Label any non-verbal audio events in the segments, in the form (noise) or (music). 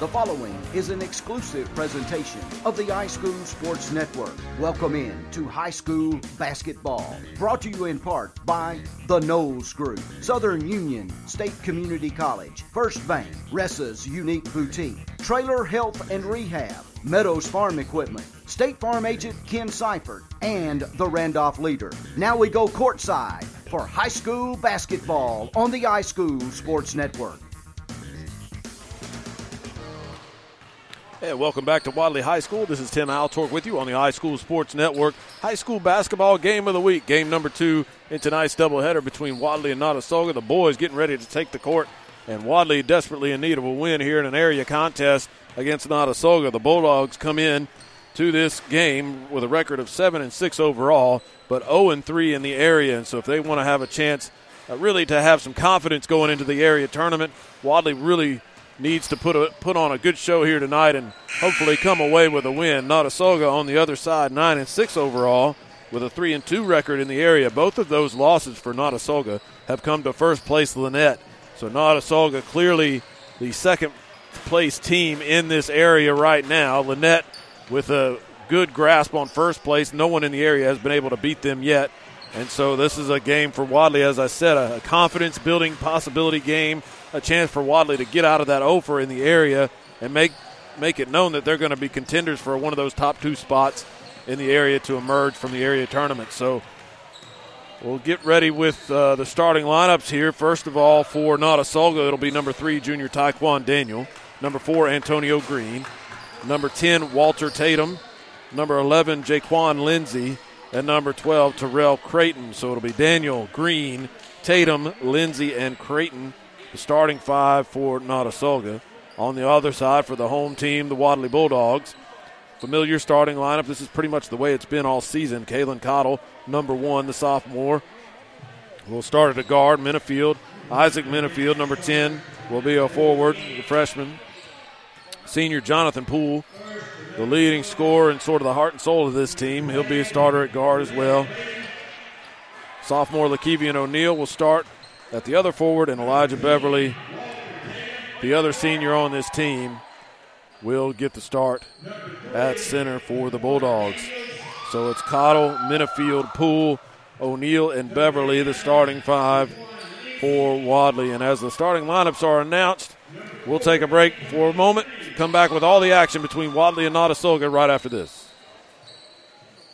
The following is an exclusive presentation of the iSchool Sports Network. Welcome in to high school basketball. Brought to you in part by the Knowles Group, Southern Union State Community College, First Bank, Ressa's Unique Boutique, Traylor Health and Rehab, Meadows Farm Equipment, State Farm Agent Ken Seifert, and the Randolph Leader. Now we go courtside for high school basketball on the iSchool Sports Network. Hey, welcome back to Wadley High School. This is Tim Altork with you on the High School Sports Network. High school basketball game of the week, game number two in tonight's doubleheader between Wadley and Notasulga. The boys getting ready to take the court, and Wadley desperately in need of a win here in an area contest against Notasulga. The Bulldogs come in to this game with a record of seven and six overall, but 0 and three in the area. And so, if they want to have a chance, uh, really to have some confidence going into the area tournament, Wadley really needs to put a, put on a good show here tonight and hopefully come away with a win. Notasulga on the other side, nine and six overall, with a three and two record in the area. Both of those losses for Notasulga have come to first place Lanett. So Notasulga clearly the second place team in this area right now. Lanett with a good grasp on first place. No one in the area has been able to beat them yet. And so this is a game for Wadley, as I said, a confidence building possibility game a chance for Wadley to get out of that offer in the area and make make it known that they're going to be contenders for one of those top two spots in the area to emerge from the area tournament. So we'll get ready with uh, the starting lineups here. First of all, for Notasulga, it'll be number three, junior Taekwon Daniel. Number four, Antonio Green. Number 10, Walter Tatum. Number 11, Jaquan Lindsay. And number 12, Terrell Creighton. So it'll be Daniel, Green, Tatum, Lindsay, and Creighton the starting five for Notasulga. On the other side for the home team, the Wadley Bulldogs. Familiar starting lineup. This is pretty much the way it's been all season. Kalen Cottle, number one, the sophomore. Will start at a guard, Minifield. Isaac Minifield, number 10, will be a forward, the freshman. Senior Jonathan Poole, the leading scorer and sort of the heart and soul of this team. He'll be a starter at guard as well. Sophomore Lakevian O'Neill will start at the other forward, and Elijah Beverly, the other senior on this team, will get the start at center for the Bulldogs. So it's Cottle, Minifield, Poole, O'Neill, and Beverly, the starting five for Wadley. And as the starting lineups are announced, we'll take a break for a moment, come back with all the action between Wadley and Notasulga right after this.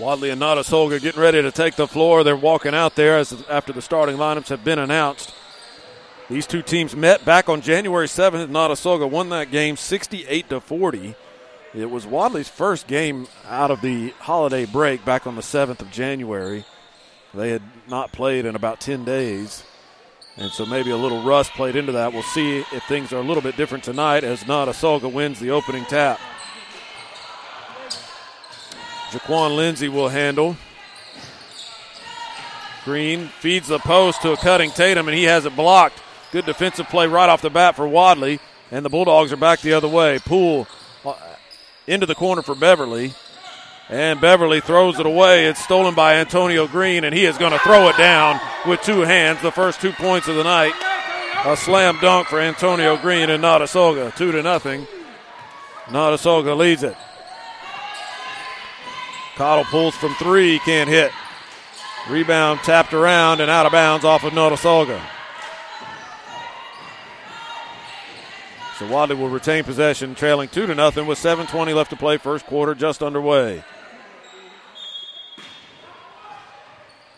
Wadley and Notasulga getting ready to take the floor. They're walking out there as after the starting lineups have been announced. These two teams met back on January 7th. Notasulga won that game 68 to 40. It was Wadley's first game out of the holiday break back on the 7th of January. They had not played in about 10 days. And so maybe a little rust played into that. We'll see if things are a little bit different tonight as Notasulga wins the opening tap. Jaquan Lindsay will handle. Green feeds the post to a cutting Tatum, and he has it blocked. Good defensive play right off the bat for Wadley, and the Bulldogs are back the other way. Poole uh, into the corner for Beverly, and Beverly throws it away. It's stolen by Antonio Green, and he is going to throw it down with two hands. The first two points of the night. A slam dunk for Antonio Green and Notasulga, two to nothing. Notasulga leads it. Cottle pulls from three, can't hit. Rebound tapped around and out of bounds off of Notasulga. So Wadley will retain possession, trailing two to nothing with 7:20 left to play. First quarter just underway.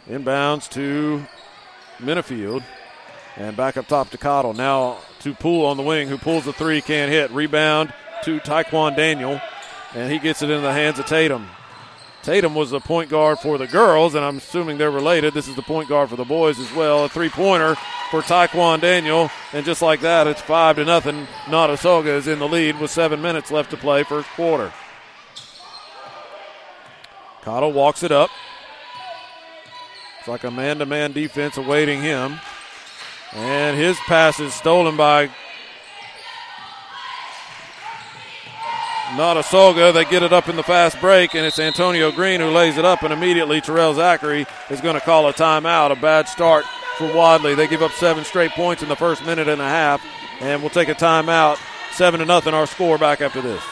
Inbounds to Minifield. And back up top to Cottle. Now to Poole on the wing, who pulls the three, can't hit. Rebound to Taekwon Daniel. And he gets it into the hands of Tatum. Tatum was the point guard for the girls, and I'm assuming they're related. This is the point guard for the boys as well. A three pointer for Taekwon Daniel. And just like that, it's five to nothing. Notasulga is in the lead with seven minutes left to play, first quarter. Cottle walks it up. It's like a man to man defense awaiting him. And his pass is stolen by Notasulga. They get it up in the fast break, and it's Antonio Green who lays it up, and immediately Terrell Zachary is going to call a timeout. A bad start for Wadley. They give up seven straight points in the first minute and a half, and we'll take a timeout. Seven to nothing, our score back after this.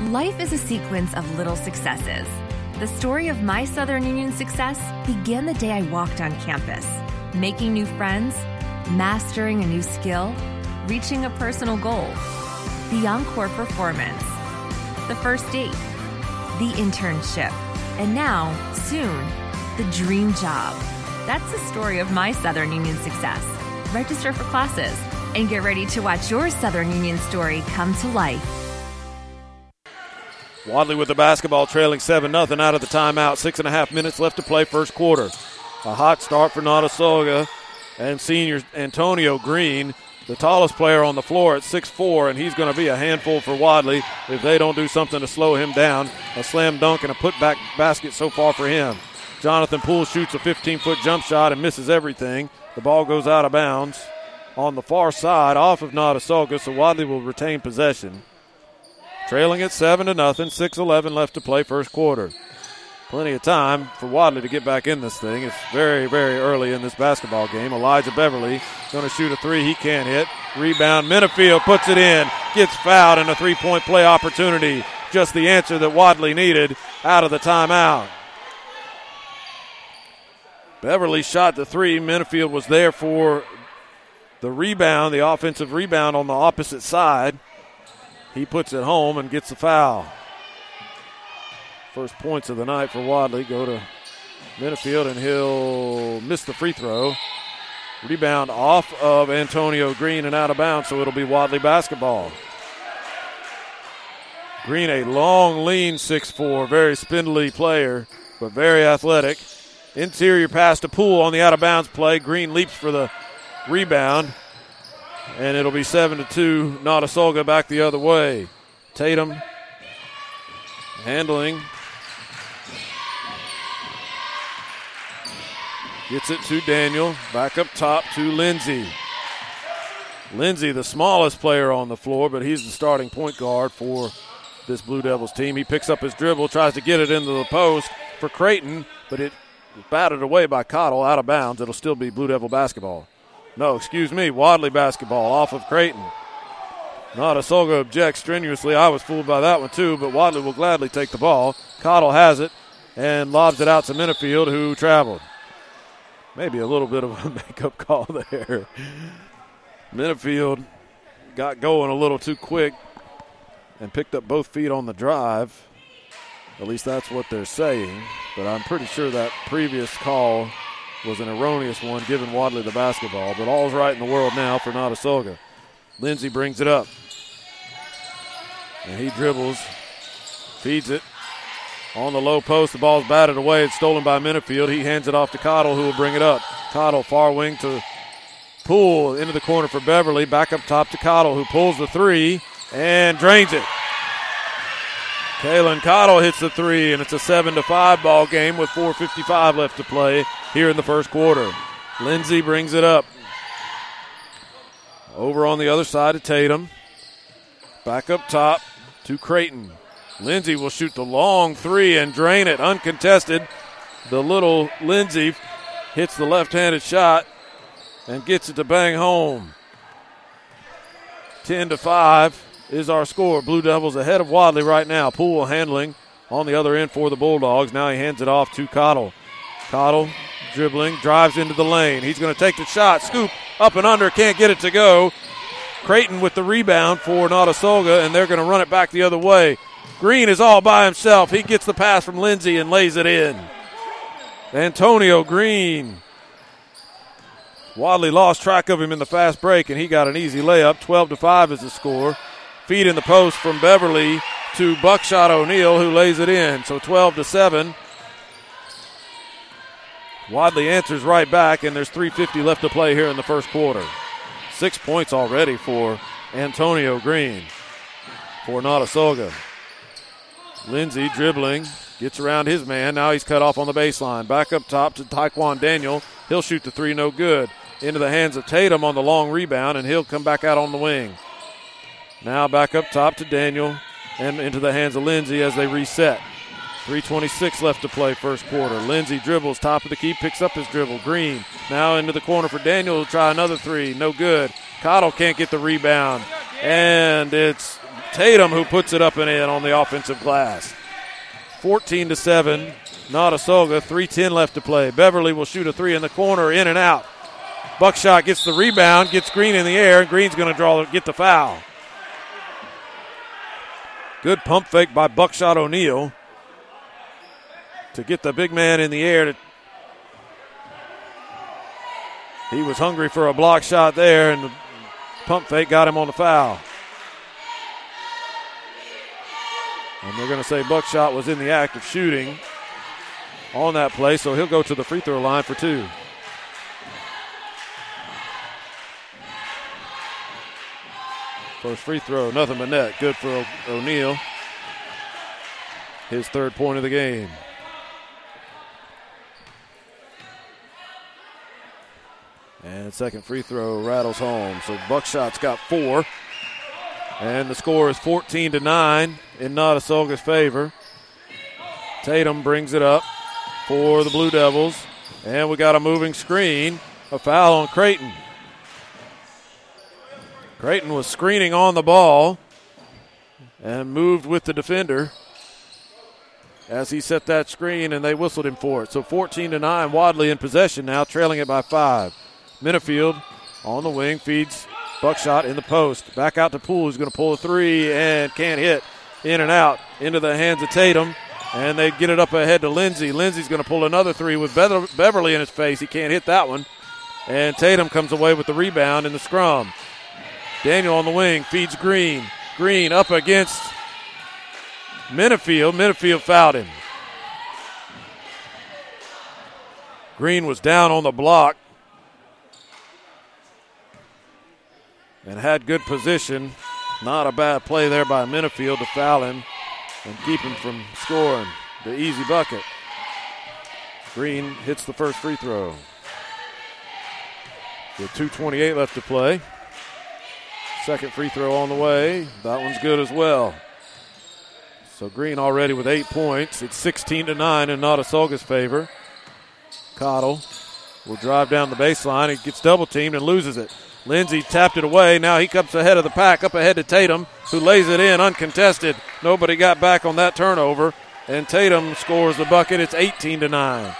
Life is a sequence of little successes the story of my Southern Union success began the day I walked on campus, making new friends, mastering a new skill, reaching a personal goal. The encore performance, the first date, the internship, and now, soon, the dream job. That's the story of my Southern Union success. Register for classes and get ready to watch your Southern Union story come to life. Wadley with the basketball trailing 7 0 out of the timeout. Six and a half minutes left to play first quarter. A hot start for Notasulga and senior Antonio Green, the tallest player on the floor at 6'4, and he's going to be a handful for Wadley if they don't do something to slow him down. A slam dunk and a putback basket so far for him. Jonathan Poole shoots a 15 foot jump shot and misses everything. The ball goes out of bounds on the far side off of Notasulga, so Wadley will retain possession. Trailing at 7 to nothing, 6-11 left to play first quarter. Plenty of time for Wadley to get back in this thing. It's very, very early in this basketball game. Elijah Beverly going to shoot a three. He can't hit. Rebound. Minifield puts it in. Gets fouled and a three-point play opportunity. Just the answer that Wadley needed out of the timeout. Beverly shot the three. Minifield was there for the rebound, the offensive rebound on the opposite side. He puts it home and gets the foul. First points of the night for Wadley go to Minifield, and he'll miss the free throw. Rebound off of Antonio Green and out of bounds, so it'll be Wadley basketball. Green, a long, lean 6'4, very spindly player, but very athletic. Interior pass to Poole on the out of bounds play. Green leaps for the rebound and it'll be seven to two. Notasulga back the other way. Tatum handling. Gets it to Daniel. Back up top to Lindsay. Lindsay, the smallest player on the floor, but he's the starting point guard for this Blue Devils team. He picks up his dribble, tries to get it into the post for Creighton, but it batted away by Cottle out of bounds. It'll still be Blue Devil basketball. No, excuse me, Wadley basketball off of Creighton. Not a Notasulga objects strenuously. I was fooled by that one too, but Wadley will gladly take the ball. Cottle has it and lobs it out to Minifield, who traveled. Maybe a little bit of a (laughs) makeup call there. Minifield got going a little too quick and picked up both feet on the drive. At least that's what they're saying. But I'm pretty sure that previous call was an erroneous one, giving Wadley the basketball. But all's right in the world now for Notasulga. Lindsay brings it up. And he dribbles, feeds it. On the low post, the ball's batted away. It's stolen by Minifield. He hands it off to Cottle, who will bring it up. Cottle, far wing to Poole, into the corner for Beverly. Back up top to Cottle, who pulls the three and drains it. Kalen Cottle hits the three, and it's a 7 to 5 ball game with 4.55 left to play here in the first quarter. Lindsay brings it up. Over on the other side of Tatum. Back up top to Creighton. Lindsay will shoot the long three and drain it uncontested. The little Lindsay hits the left handed shot and gets it to bang home. 10 to 5 is our score. Blue Devils ahead of Wadley right now. Poole handling on the other end for the Bulldogs. Now he hands it off to Cottle. Cottle dribbling, drives into the lane. He's going to take the shot. Scoop Up and under, can't get it to go. Creighton with the rebound for Notasulga, and they're going to run it back the other way. Green is all by himself. He gets the pass from Lindsay and lays it in. Antonio Green. Wadley lost track of him in the fast break, and he got an easy layup. 12 to 5 is the score. Feed in the post from Beverly to Buckshot O'Neill, who lays it in. So 12 to 7. Wadley answers right back, and there's 3.50 left to play here in the first quarter. Six points already for Antonio Green for Notasulga. Lindsay dribbling, gets around his man. Now he's cut off on the baseline. Back up top to Taekwon Daniel. He'll shoot the three, no good. Into the hands of Tatum on the long rebound, and he'll come back out on the wing. Now back up top to Daniel and into the hands of Lindsay as they reset. 326 left to play first quarter. Lindsay dribbles, top of the key, picks up his dribble. Green now into the corner for Daniel to try another three. No good. Cottle can't get the rebound. And it's Tatum who puts it up and in on the offensive glass. 14 to 7. Notasulga, 310 left to play. Beverly will shoot a three in the corner, in and out. Buckshot gets the rebound, gets Green in the air, and Green's going to draw get the foul. Good pump fake by Buckshot O'Neill to get the big man in the air. He was hungry for a block shot there, and the pump fake got him on the foul. And they're going to say Buckshot was in the act of shooting on that play, so he'll go to the free throw line for two. First free throw, nothing but net. Good for O'Neill. His third point of the game. And second free throw rattles home. So Buckshot's got four. And the score is 14 to 9 in Notasulga's favor. Tatum brings it up for the Blue Devils. And we got a moving screen. A foul on Creighton. Creighton was screening on the ball and moved with the defender as he set that screen and they whistled him for it. So 14 to 9, Wadley in possession now, trailing it by five. Minifield on the wing feeds Buckshot in the post. Back out to Poole, who's going to pull a three and can't hit. In and out into the hands of Tatum. And they get it up ahead to Lindsay. Lindsay's going to pull another three with Beverly in his face. He can't hit that one. And Tatum comes away with the rebound in the scrum. Daniel on the wing feeds Green. Green up against Minifield. Minifield fouled him. Green was down on the block. And had good position. Not a bad play there by Minifield to foul him and keep him from scoring the easy bucket. Green hits the first free throw. With 2.28 left to play. Second free throw on the way. That one's good as well. So Green already with eight points. It's 16 to 9 in Notasulga's favor. Cottle will drive down the baseline. He gets double teamed and loses it. Lindsay tapped it away. Now he comes ahead of the pack, up ahead to Tatum, who lays it in uncontested. Nobody got back on that turnover, and Tatum scores the bucket. It's 18 to 9.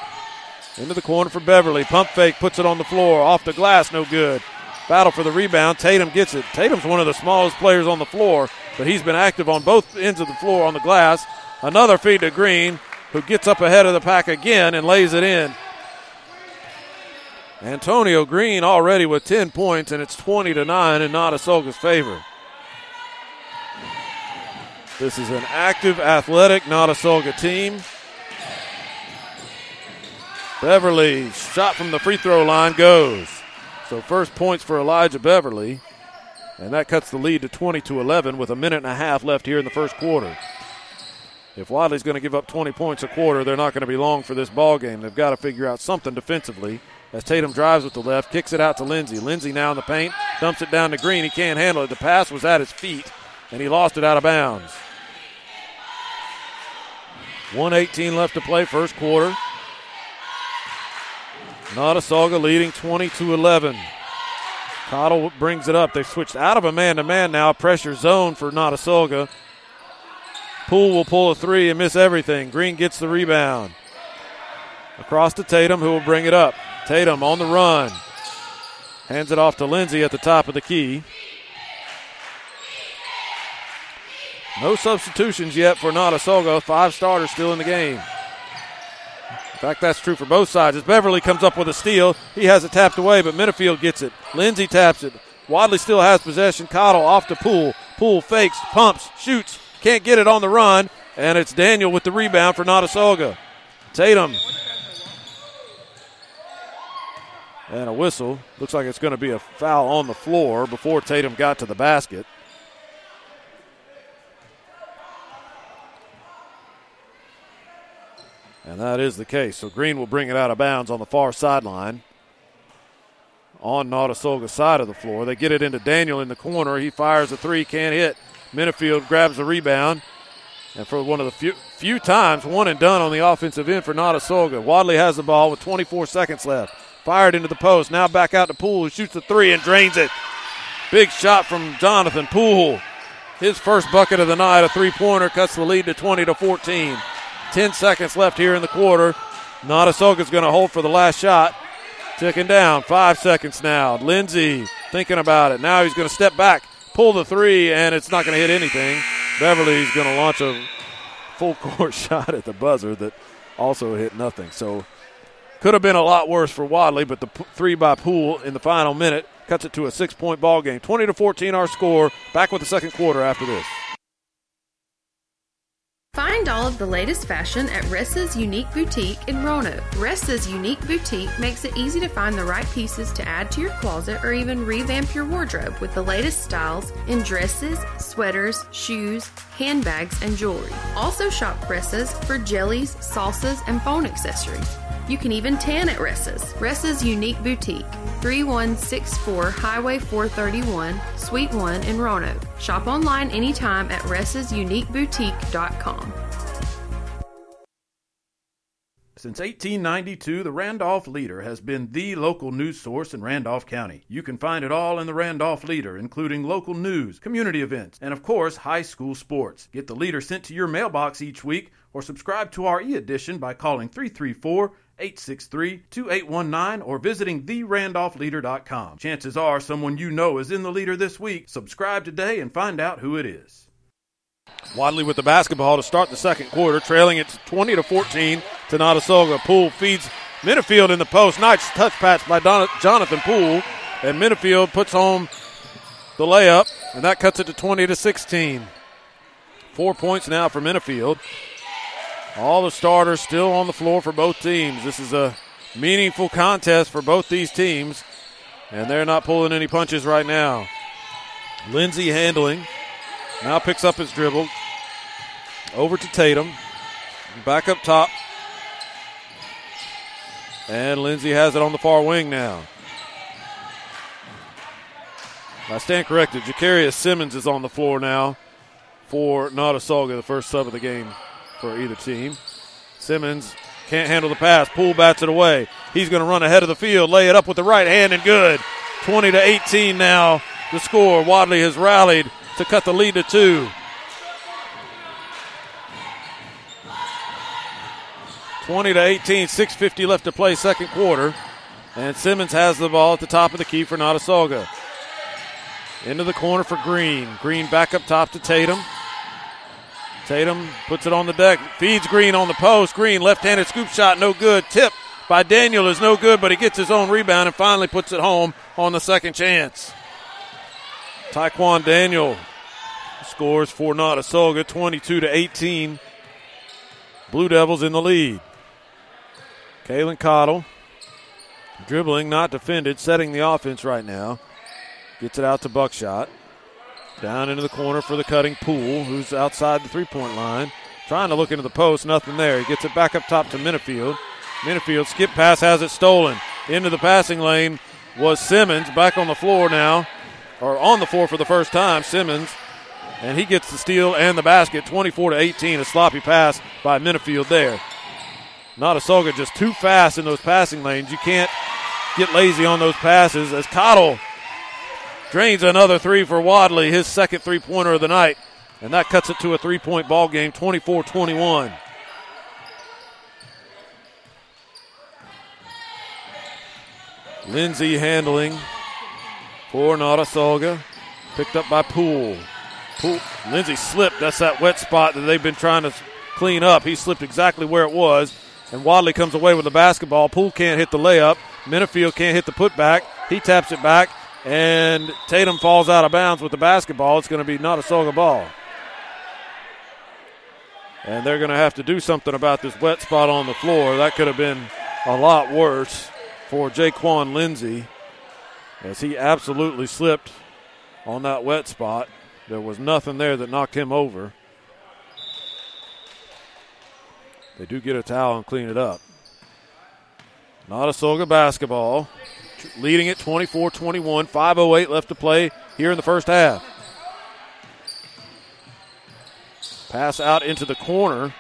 Into the corner for Beverly. Pump fake puts it on the floor. Off the glass, no good. Battle for the rebound. Tatum gets it. Tatum's one of the smallest players on the floor, but he's been active on both ends of the floor on the glass. Another feed to Green, who gets up ahead of the pack again and lays it in. Antonio Green already with 10 points, and it's 20 to 9 in Notasulga's favor. This is an active, athletic Notasulga team. Beverly shot from the free throw line goes. So first points for Elijah Beverly, and that cuts the lead to 20 to 11 with a minute and a half left here in the first quarter. If Wadley's going to give up 20 points a quarter, they're not going to be long for this ball game. They've got to figure out something defensively as Tatum drives with the left, kicks it out to Lindsay. Lindsey now in the paint, dumps it down to Green. He can't handle it. The pass was at his feet, and he lost it out of bounds. 118 left to play, first quarter. Notasulga leading 20 to 11. Cottle brings it up. They've switched out of a man to man now. Pressure zone for Notasulga. Poole will pull a three and miss everything. Green gets the rebound. Across to Tatum, who will bring it up. Tatum on the run. Hands it off to Lindsay at the top of the key. No substitutions yet for Notasulga. Five starters still in the game. In fact, that's true for both sides. As Beverly comes up with a steal, he has it tapped away, but Minifield gets it. Lindsay taps it. Wadley still has possession. Cottle off to Poole. Poole fakes, pumps, shoots, can't get it on the run, and it's Daniel with the rebound for Notasulga. Tatum. And a whistle. Looks like it's going to be a foul on the floor before Tatum got to the basket. And that is the case. So Green will bring it out of bounds on the far sideline. On Notasulga's side of the floor. They get it into Daniel in the corner. He fires a three, can't hit. Minifield grabs the rebound. And for one of the few, few times, one and done on the offensive end for Notasulga. Wadley has the ball with 24 seconds left. Fired into the post. Now back out to Poole, who shoots the three and drains it. Big shot from Jonathan Poole. His first bucket of the night, a three pointer, cuts the lead to 20 to 14. 10 seconds left here in the quarter. Notasulga's going to hold for the last shot. Ticking down. Five seconds now. Lindsay thinking about it. Now he's going to step back, pull the three, and it's not going to hit anything. Beverly's going to launch a full (laughs) court shot at the buzzer that also hit nothing. So could have been a lot worse for Wadley, but the p- three by Poole in the final minute cuts it to a six point ball game. 20 to 14 our score. Back with the second quarter after this. Find all of the latest fashion at Ressa's Unique Boutique in Roanoke. Ressa's Unique Boutique makes it easy to find the right pieces to add to your closet or even revamp your wardrobe with the latest styles in dresses, sweaters, shoes, handbags, and jewelry. Also shop Ressa's for jellies, salsas, and phone accessories. You can even tan at Ressa's. Ressa's Unique Boutique, 3164 Highway 431, Suite 1 in Roanoke. Shop online anytime at ressasuniqueboutique.com. Since 1892, the Randolph Leader has been the local news source in Randolph County. You can find it all in the Randolph Leader, including local news, community events, and of course, high school sports. Get the Leader sent to your mailbox each week or subscribe to our e edition by calling 334 863 2819 or visiting therandolphleader.com. Chances are someone you know is in the leader this week. Subscribe today and find out who it is. Wadley with the basketball to start the second quarter, trailing it 20 to 14 to Notasulga. Poole feeds Minifield in the post. Nice touch pass by Don- Jonathan Poole, and Minifield puts home the layup, and that cuts it to 20 to 16. Four points now for Minifield. All the starters still on the floor for both teams. This is a meaningful contest for both these teams, and they're not pulling any punches right now. Lindsay handling. Now picks up his dribble. Over to Tatum. Back up top. And Lindsay has it on the far wing now. I stand corrected. Jacarius Simmons is on the floor now for Notasulga, the first sub of the game for either team. Simmons can't handle the pass. Poole bats it away. He's going to run ahead of the field, lay it up with the right hand, and good. 20 to 18 now. The score. Wadley has rallied to cut the lead to two. Twenty to 18, 650 left to play, second quarter. And Simmons has the ball at the top of the key for Notasulga. Into the corner for Green. Green back up top to Tatum. Tatum puts it on the deck, feeds Green on the post. Green left handed scoop shot, no good. Tip by Daniel is no good, but he gets his own rebound and finally puts it home on the second chance. Taekwon Daniel scores for Notasulga 22 to 18. Blue Devils in the lead. Kalen Cottle dribbling, not defended, setting the offense right now. Gets it out to Buckshot. Down into the corner for the cutting Poole, who's outside the three point line. Trying to look into the post, nothing there. He gets it back up top to Minifield. Minifield skip pass has it stolen. Into the passing lane was Simmons, back on the floor now, or on the floor for the first time. Simmons, and he gets the steal and the basket, 24 to 18. A sloppy pass by Minifield there. Notasulga just too fast in those passing lanes. You can't get lazy on those passes as Cottle drains another three for Wadley, his second three pointer of the night. And that cuts it to a three point ball game, 24 21. Lindsay handling. for Notasulga. Picked up by Poole. Poole. Lindsay slipped. That's that wet spot that they've been trying to clean up. He slipped exactly where it was. And Wadley comes away with the basketball. Poole can't hit the layup. Minifield can't hit the putback. He taps it back, and Tatum falls out of bounds with the basketball. It's going to be Notasulga ball. And they're going to have to do something about this wet spot on the floor. That could have been a lot worse for Jaquan Lindsay as he absolutely slipped on that wet spot. There was nothing there that knocked him over. They do get a towel and clean it up. Notasulga basketball, leading it 24 21, 5.08 left to play here in the first half. Pass out into the corner.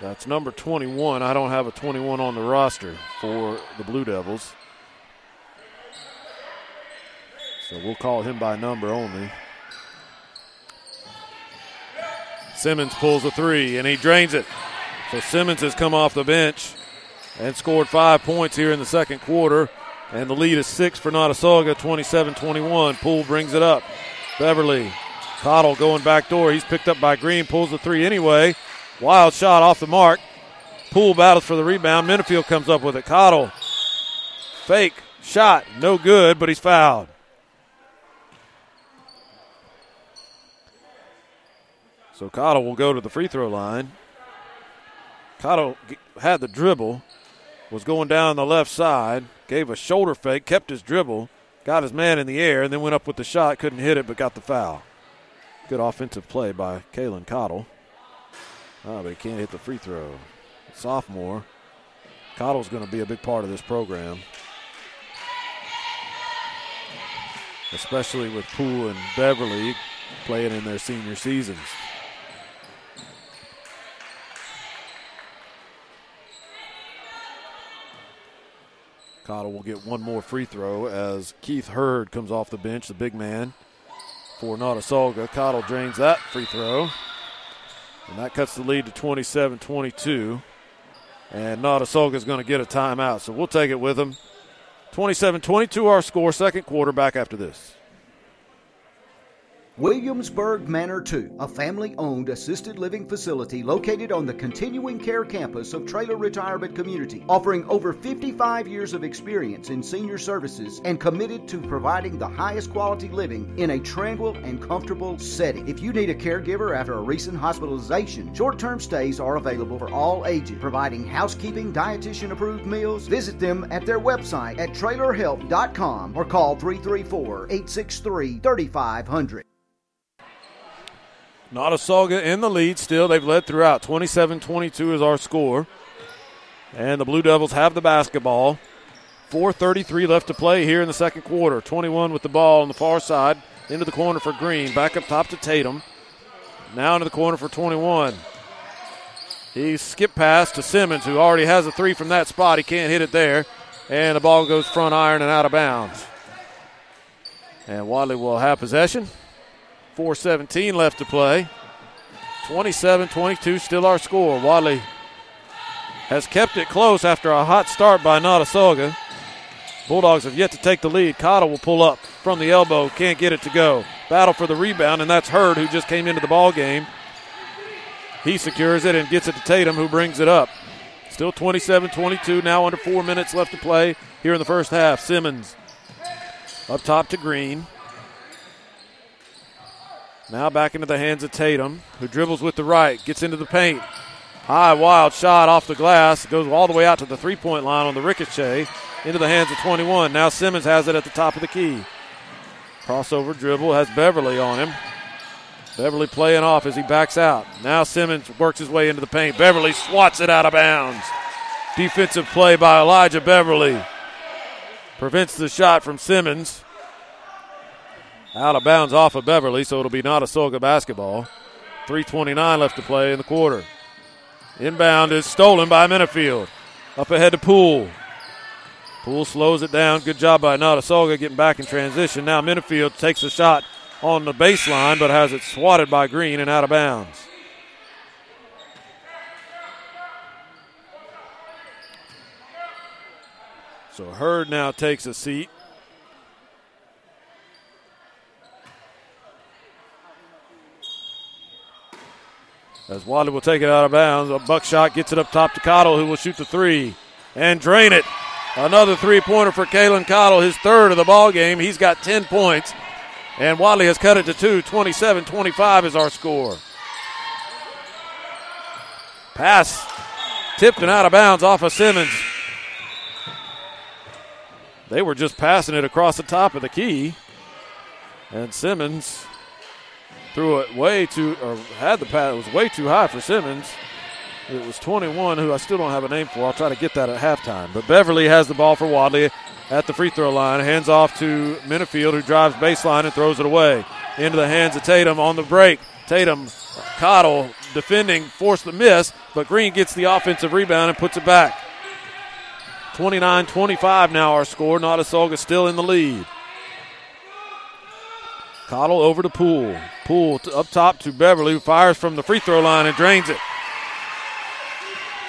That's number 21. I don't have a 21 on the roster for the Blue Devils. So we'll call him by number only. Simmons pulls a three and he drains it. So Simmons has come off the bench and scored five points here in the second quarter. And the lead is six for Notasulga, 27 21. Poole brings it up. Beverly. Cottle going back door. He's picked up by Green, pulls the three anyway. Wild shot off the mark. Poole battles for the rebound. Minifield comes up with it. Cottle. Fake shot. No good, but he's fouled. So Cottle will go to the free throw line. Cottle had the dribble, was going down the left side, gave a shoulder fake, kept his dribble, got his man in the air, and then went up with the shot. Couldn't hit it, but got the foul. Good offensive play by Kalen Cottle. Oh, but he can't hit the free throw. Sophomore. Cottle's going to be a big part of this program. Especially with Poole and Beverly playing in their senior seasons. Cottle will get one more free throw as Keith Hurd comes off the bench, the big man for Notasulga. Cottle drains that free throw. And that cuts the lead to 27 22. And Notasulga is going to get a timeout. So we'll take it with him. 27 22 our score, second quarter, back after this. Williamsburg Manor 2, a family owned assisted living facility located on the continuing care campus of Traylor Retirement Community, offering over 55 years of experience in senior services and committed to providing the highest quality living in a tranquil and comfortable setting. If you need a caregiver after a recent hospitalization, short term stays are available for all ages, providing housekeeping, dietitian approved meals. Visit them at their website at trailerhelp.com or call 334 863 3500. Notasulga in the lead still. They've led throughout. 27 22 is our score. And the Blue Devils have the basketball. 4.33 left to play here in the second quarter. 21 with the ball on the far side. Into the corner for Green. Back up top to Tatum. Now into the corner for 21. He skipped past to Simmons, who already has a three from that spot. He can't hit it there. And the ball goes front iron and out of bounds. And Wadley will have possession. 4.17 left to play. 27 22, still our score. Wadley has kept it close after a hot start by Notasulga. Bulldogs have yet to take the lead. Cottle will pull up from the elbow, can't get it to go. Battle for the rebound, and that's Hurd who just came into the ball game. He secures it and gets it to Tatum, who brings it up. Still 27 22, now under four minutes left to play here in the first half. Simmons up top to Green. Now back into the hands of Tatum, who dribbles with the right, gets into the paint. High, wild shot off the glass, goes all the way out to the three point line on the ricochet, into the hands of 21. Now Simmons has it at the top of the key. Crossover dribble has Beverly on him. Beverly playing off as he backs out. Now Simmons works his way into the paint. Beverly swats it out of bounds. Defensive play by Elijah Beverly. Prevents the shot from Simmons. Out of bounds off of Beverly, so it'll be Notasulga basketball. 3.29 left to play in the quarter. Inbound is stolen by Minifield. Up ahead to Poole. Poole slows it down. Good job by Notasulga getting back in transition. Now Minifield takes a shot on the baseline, but has it swatted by Green and out of bounds. So Hurd now takes a seat. As Wadley will take it out of bounds, a buckshot gets it up top to Cottle, who will shoot the three and drain it. Another three pointer for Kalen Cottle, his third of the ball game. He's got 10 points. And Wadley has cut it to two. 27 25 is our score. Pass tipped and out of bounds off of Simmons. They were just passing it across the top of the key. And Simmons threw it way too, or had the pass. It was way too high for Simmons. It was 21, who I still don't have a name for. I'll try to get that at halftime. But Beverly has the ball for Wadley at the free throw line. Hands off to Minifield, who drives baseline and throws it away. Into the hands of Tatum on the break. Tatum, Cottle defending, forced the miss, but Green gets the offensive rebound and puts it back. 29 25 now our score. Notasulga still in the lead. Cottle over to Poole. Poole up top to Beverly, who fires from the free throw line and drains it.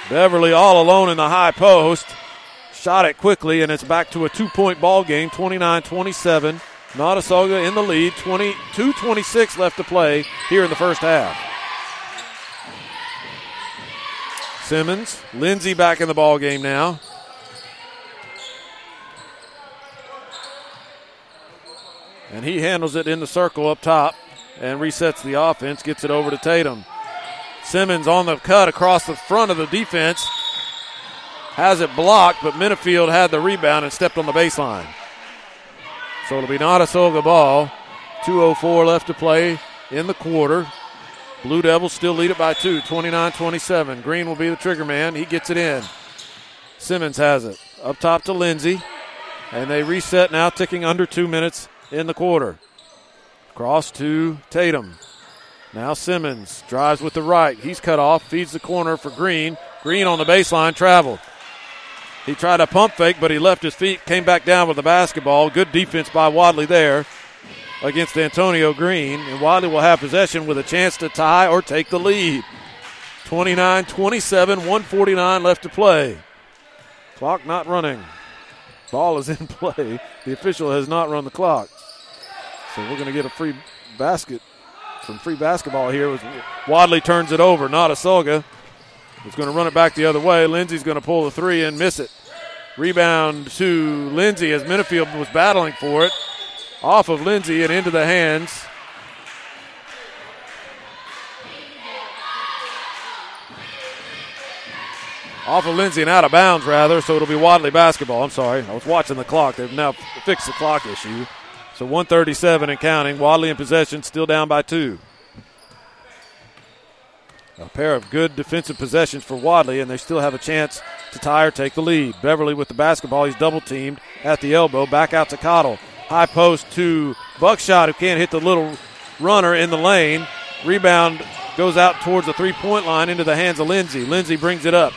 Beverly all alone in the high post. Shot it quickly, and it's back to a two point ball game 29 27. Notasulga in the lead, 22 26 left to play here in the first half. Simmons, Lindsay back in the ball game now. And he handles it in the circle up top and resets the offense, gets it over to Tatum. Simmons on the cut across the front of the defense. Has it blocked, but Minifield had the rebound and stepped on the baseline. So it'll be Notasulga ball. 2.04 left to play in the quarter. Blue Devils still lead it by two, 29 27. Green will be the trigger man. He gets it in. Simmons has it. Up top to Lindsay. And they reset now, ticking under two minutes in the quarter. Cross to Tatum. Now Simmons drives with the right. He's cut off, feeds the corner for Green. Green on the baseline, traveled. He tried a pump fake, but he left his feet, came back down with the basketball. Good defense by Wadley there against Antonio Green. And Wadley will have possession with a chance to tie or take the lead. 29 27, 149 left to play. Clock not running. Ball is in (laughs) play. The official has not run the clock. So we're going to get a free basket from free basketball here. As Wadley turns it over. Notasulga is going to run it back the other way. Lindsay's going to pull the three and miss it. Rebound to Lindsay as Minifield was battling for it. Off of Lindsay and into the hands. Off of Lindsay and out of bounds, rather, so it'll be Wadley basketball. I'm sorry. I was watching the clock. They've now fixed the clock issue. So 137 and counting. Wadley in possession, still down by two. A pair of good defensive possessions for Wadley, and they still have a chance to tie or take the lead. Beverly with the basketball. He's double teamed at the elbow. Back out to Cottle. High post to Buckshot, who can't hit the little runner in the lane. Rebound goes out towards the three point line into the hands of Lindsay. Lindsay brings it up.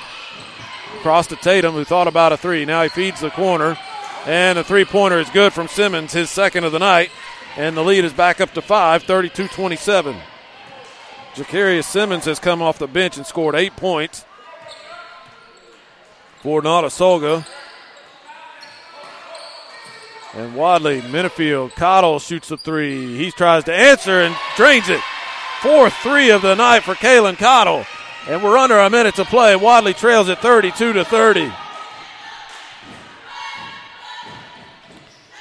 Across to Tatum, who thought about a three. Now he feeds the corner. And the three pointer is good from Simmons, his second of the night. And the lead is back up to five, 32 27. Jacarius Simmons has come off the bench and scored eight points for Notasulga. And Wadley, Minifield, Cottle shoots the three. He tries to answer and drains it. Fourth three of the night for Kalen Cottle. And we're under a minute to play. Wadley trails at 32 to 30.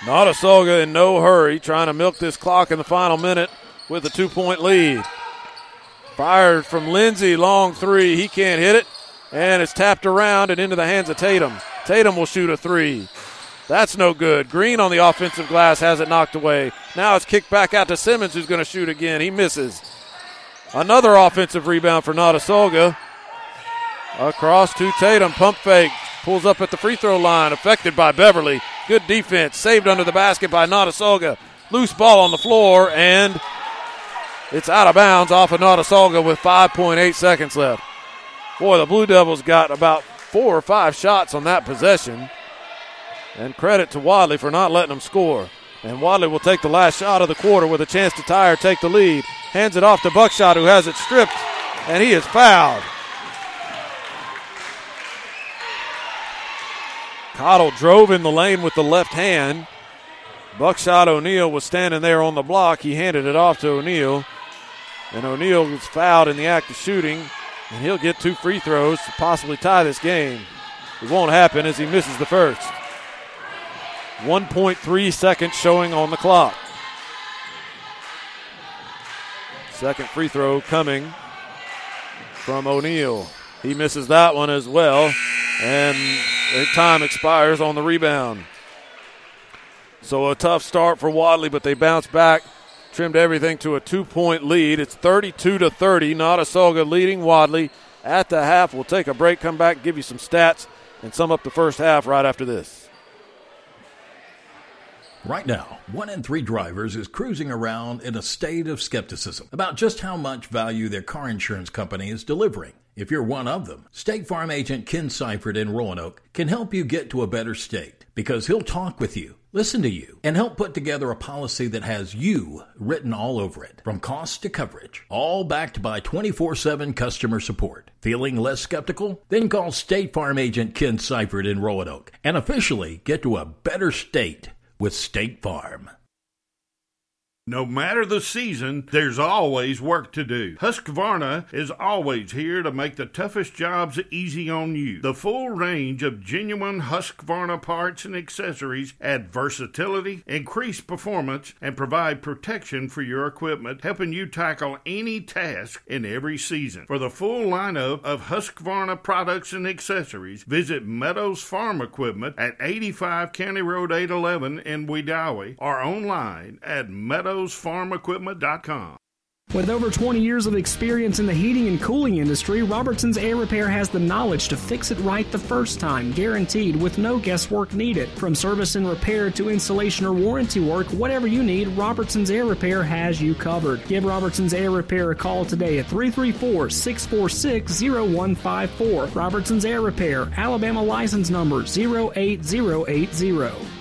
Notasulga in no hurry, trying to milk this clock in the final minute with a two point lead. Fired from Lindsay, long three. He can't hit it. And it's tapped around and into the hands of Tatum. Tatum will shoot a three. That's no good. Green on the offensive glass has it knocked away. Now it's kicked back out to Simmons, who's going to shoot again. He misses. Another offensive rebound for Notasulga. Across to Tatum. Pump fake. Pulls up at the free throw line. Affected by Beverly. Good defense. Saved under the basket by Notasulga. Loose ball on the floor, and it's out of bounds off of Notasulga with 5.8 seconds left. Boy, the Blue Devils got about four or five shots on that possession. And credit to Wadley for not letting them score. And Wadley will take the last shot of the quarter with a chance to tie or take the lead. Hands it off to Buckshot, who has it stripped, and he is fouled. Cottle drove in the lane with the left hand. Buckshot O'Neill was standing there on the block. He handed it off to O'Neill. And O'Neill was fouled in the act of shooting. And he'll get two free throws to possibly tie this game. It won't happen as he misses the first. 1.3 seconds showing on the clock. Second free throw coming from O'Neill. He misses that one as well, and time expires on the rebound. So a tough start for Wadley, but they bounce back, trimmed everything to a two-point lead. It's 32 to 30. Notasulga leading Wadley at the half. We'll take a break, come back, give you some stats, and sum up the first half right after this. Right now, one in three drivers is cruising around in a state of skepticism about just how much value their car insurance company is delivering. If you're one of them, State Farm agent Ken Seifert in Roanoke can help you get to a better state because he'll talk with you, listen to you, and help put together a policy that has you written all over it, from cost to coverage, all backed by 24 7 customer support. Feeling less skeptical? Then call State Farm agent Ken Seifert in Roanoke and officially get to a better state with State Farm. No matter the season, there's always work to do. Husqvarna is always here to make the toughest jobs easy on you. The full range of genuine Husqvarna parts and accessories add versatility, increase performance, and provide protection for your equipment, helping you tackle any task in every season. For the full lineup of Husqvarna products and accessories, visit Meadows Farm Equipment at 85 County Road 811 in Wedowee or online at Meadows With over 20 years of experience in the heating and cooling industry, Robertson's Air Repair has the knowledge to fix it right the first time, guaranteed with no guesswork needed. From service and repair to installation or warranty work, whatever you need, Robertson's Air Repair has you covered. Give Robertson's Air Repair a call today at 334 646 0154. Robertson's Air Repair, Alabama license number 08080.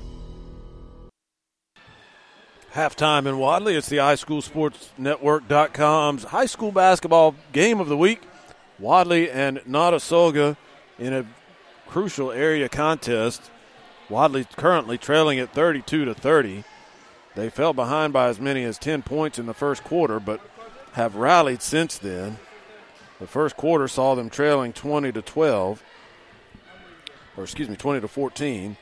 Halftime in Wadley. It's the iSchoolSportsNetwork.com's high school basketball game of the week. Wadley and Notasulga in a crucial area contest. Wadley currently trailing at 32 to 30. They fell behind by as many as 10 points in the first quarter, but have rallied since then. The first quarter saw them trailing 20 to 12, or excuse me, 20 to 14.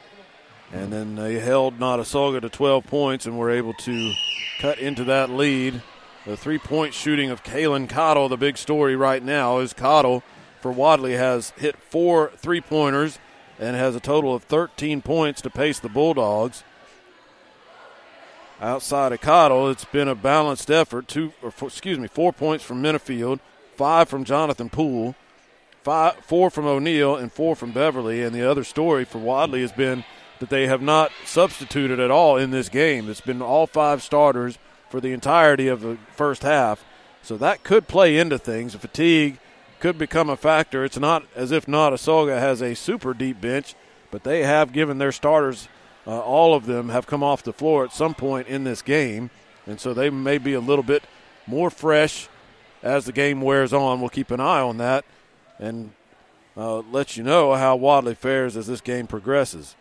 And then they held Notasulga to 12 points and were able to cut into that lead. The three point shooting of Kalen Cottle, the big story right now, is Cottle for Wadley has hit four three pointers and has a total of 13 points to pace the Bulldogs. Outside of Cottle, it's been a balanced effort. Two, four, excuse me, four points from Minifield, five from Jonathan Poole, five, four from O'Neill, and four from Beverly. And the other story for Wadley has been that they have not substituted at all in this game. It's been all five starters for the entirety of the first half. So that could play into things. Fatigue could become a factor. It's not as if Notasulga has a super deep bench, but they have given their starters, uh, all of them have come off the floor at some point in this game. And so they may be a little bit more fresh as the game wears on. We'll keep an eye on that and uh, let you know how Wadley fares as this game progresses.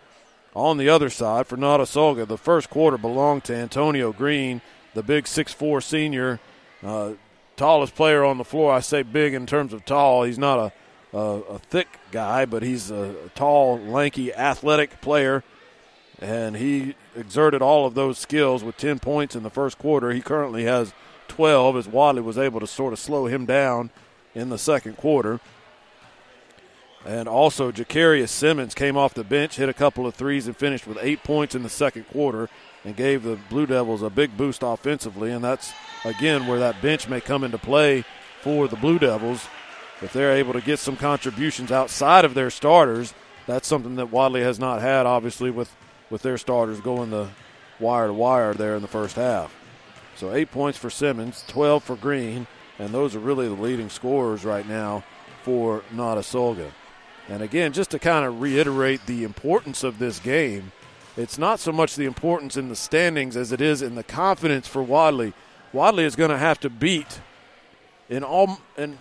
On the other side, for Notasulga, the first quarter belonged to Antonio Green, the big 6'4 senior, uh, tallest player on the floor. I say big in terms of tall. He's not a a, a thick guy, but he's a tall, lanky, athletic player, and he exerted all of those skills with 10 points in the first quarter. He currently has 12 as Wadley was able to sort of slow him down in the second quarter. And also, Jacarius Simmons came off the bench, hit a couple of threes, and finished with eight points in the second quarter and gave the Blue Devils a big boost offensively. And that's, again, where that bench may come into play for the Blue Devils. If they're able to get some contributions outside of their starters, that's something that Wadley has not had, obviously, with, with their starters going the wire to wire there in the first half. So eight points for Simmons, 12 for Green, and those are really the leading scorers right now for Notasulga. And again, just to kind of reiterate the importance of this game, it's not so much the importance in the standings as it is in the confidence for Wadley. Wadley is going to have to beat in all and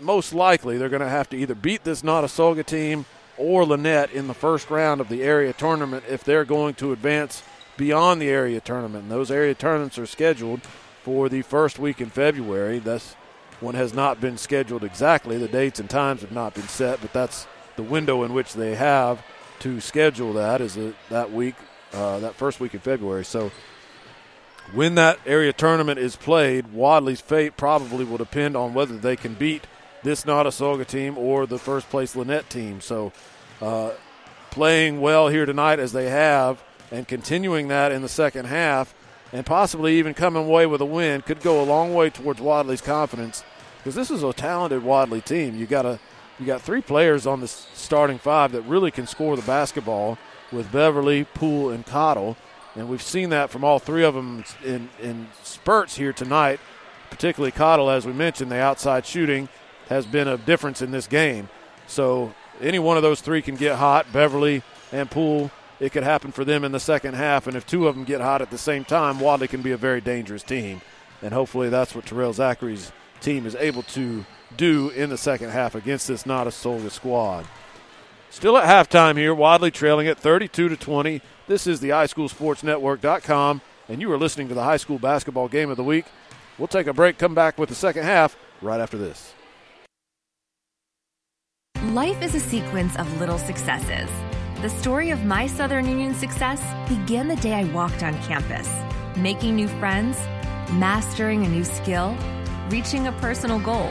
most likely they're going to have to either beat this Notasulga team or Lanett in the first round of the area tournament if they're going to advance beyond the area tournament. And those area tournaments are scheduled for the first week in February. This one has not been scheduled exactly. The dates and times have not been set, but that's the window in which they have to schedule that is that week, uh, that first week in February. So when that area tournament is played, Wadley's fate probably will depend on whether they can beat this Notasulga team or the first place Lanett team. So uh, playing well here tonight as they have and continuing that in the second half and possibly even coming away with a win could go a long way towards Wadley's confidence because this is a talented Wadley team. You got a you got three players on the starting five that really can score the basketball with Beverly, Poole, and Cottle. And we've seen that from all three of them in, in spurts here tonight, particularly Cottle, as we mentioned, the outside shooting has been a difference in this game. So any one of those three can get hot, Beverly and Poole. It could happen for them in the second half, and if two of them get hot at the same time, Wadley can be a very dangerous team. And hopefully that's what Terrell Zachary's team is able to do in the second half against this Notasulga squad. Still at halftime here, Wadley trailing at 32 to 20. This is the highschoolsportsnetwork.com, and you are listening to the high school basketball game of the week. We'll take a break, come back with the second half right after this. Life is a sequence of little successes. The story of my Southern Union success began the day I walked on campus, making new friends, mastering a new skill, reaching a personal goal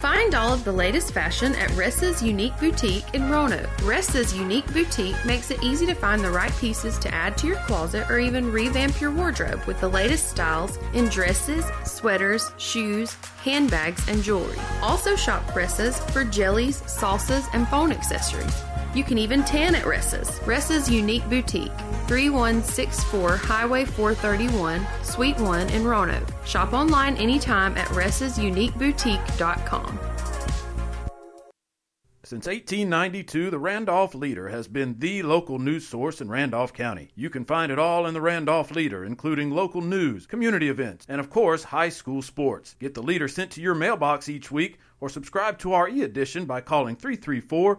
Find all of the latest fashion at Ressa's Unique Boutique in Roanoke. Ressa's Unique Boutique makes it easy to find the right pieces to add to your closet or even revamp your wardrobe with the latest styles in dresses, sweaters, shoes, handbags, and jewelry. Also shop Ressa's for jellies, salsas, and phone accessories. You can even tan at Ressa's. Ressa's Unique Boutique, 3164 Highway 431, Suite 1 in Roanoke. Shop online anytime at ressasuniqueboutique.com. Since 1892, the Randolph Leader has been the local news source in Randolph County. You can find it all in the Randolph Leader, including local news, community events, and of course, high school sports. Get the Leader sent to your mailbox each week or subscribe to our e edition by calling 334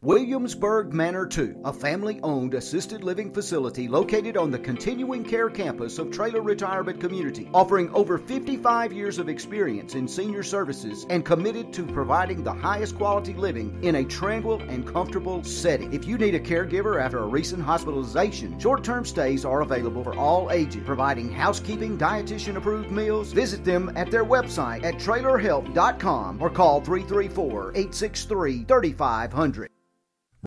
Williamsburg Manor 2, a family owned assisted living facility located on the continuing care campus of Traylor Retirement Community, offering over 55 years of experience in senior services and committed to providing the highest quality living in a tranquil and comfortable setting. If you need a caregiver after a recent hospitalization, short term stays are available for all ages, providing housekeeping, dietitian approved meals. Visit them at their website at traylorhealth.com or call 334 863 3500.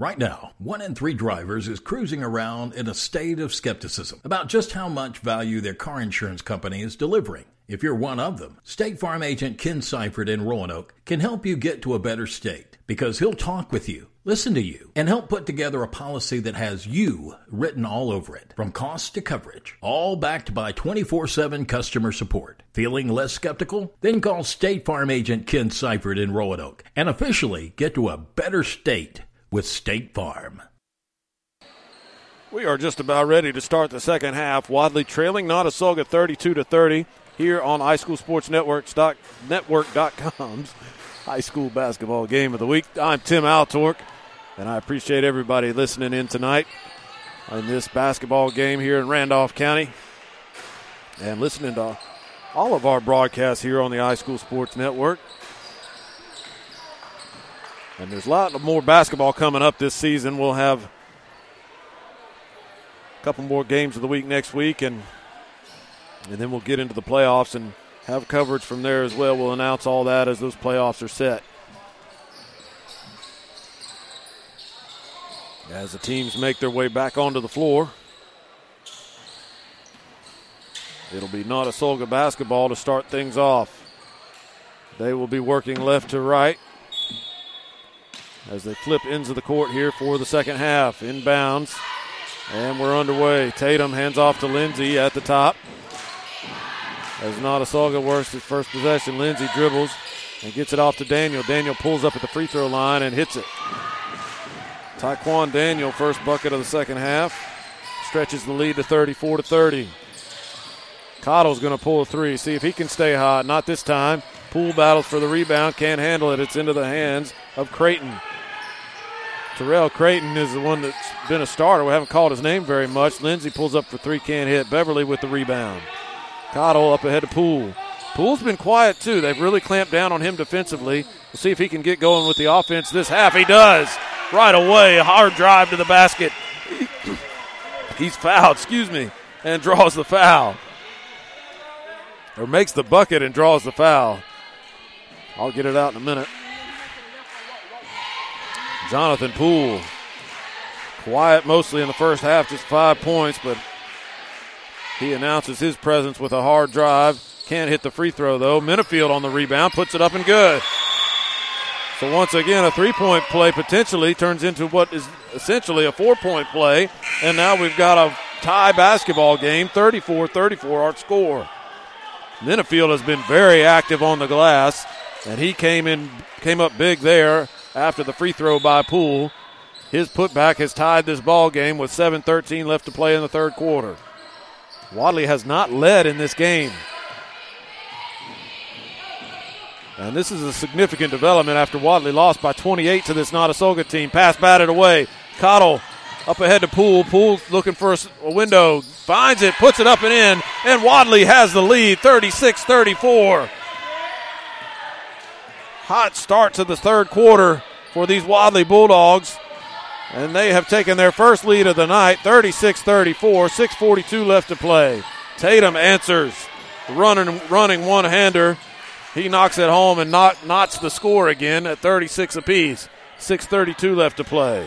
Right now, one in three drivers is cruising around in a state of skepticism about just how much value their car insurance company is delivering. If you're one of them, State Farm agent Ken Seifert in Roanoke can help you get to a better state because he'll talk with you, listen to you, and help put together a policy that has you written all over it, from cost to coverage, all backed by 24 7 customer support. Feeling less skeptical? Then call State Farm agent Ken Seifert in Roanoke and officially get to a better state with State Farm. We are just about ready to start the second half. Wadley trailing Notasulga 32 to 30 here on High School high school basketball game of the week. I'm Tim Altork, and I appreciate everybody listening in tonight in this basketball game here in Randolph County and listening to all of our broadcasts here on the High School Sports Network. And there's a lot more basketball coming up this season. We'll have a couple more games of the week next week, and and then we'll get into the playoffs and have coverage from there as well. We'll announce all that as those playoffs are set. As the teams make their way back onto the floor, it'll be Notasulga basketball to start things off. They will be working left to right as they flip of the court here for the second half. Inbounds, and we're underway. Tatum hands off to Lindsay at the top. As Notasulga works his first possession, Lindsay dribbles and gets it off to Daniel. Daniel pulls up at the free throw line and hits it. Taekwon Daniel, first bucket of the second half, stretches the lead to 34 to 30. Cottle's going to pull a three, see if he can stay hot. Not this time. Poole battles for the rebound, can't handle it. It's into the hands of Creighton. Terrell Creighton is the one that's been a starter. We haven't called his name very much. Lindsay pulls up for three, can't hit. Beverly with the rebound. Cottle up ahead of Poole. Poole's been quiet too. They've really clamped down on him defensively. We'll see if he can get going with the offense this half. He does right away. A hard drive to the basket. (coughs) He's fouled, excuse me, and draws the foul. Or makes the bucket and draws the foul. I'll get it out in a minute. Jonathan Poole. Quiet mostly in the first half, just five points, but he announces his presence with a hard drive. Can't hit the free throw, though. Minifield on the rebound, puts it up and good. So once again, a three-point play potentially turns into what is essentially a four-point play, and now we've got a tie basketball game, 34-34 our score. Minifield has been very active on the glass, and he came in came up big there after the free throw by Poole. His putback has tied this ball game with 7-13 left to play in the third quarter. Wadley has not led in this game. And this is a significant development after Wadley lost by 28 to this Notasulga team. Pass batted away. Cottle up ahead to Poole. Poole looking for a window. Finds it, puts it up and in, and Wadley has the lead 36 34. Hot start to the third quarter for these Wadley Bulldogs. And they have taken their first lead of the night 36 34. 6.42 left to play. Tatum answers. Running, running one hander. He knocks it home and not, knots the score again at 36 apiece. 6.32 left to play.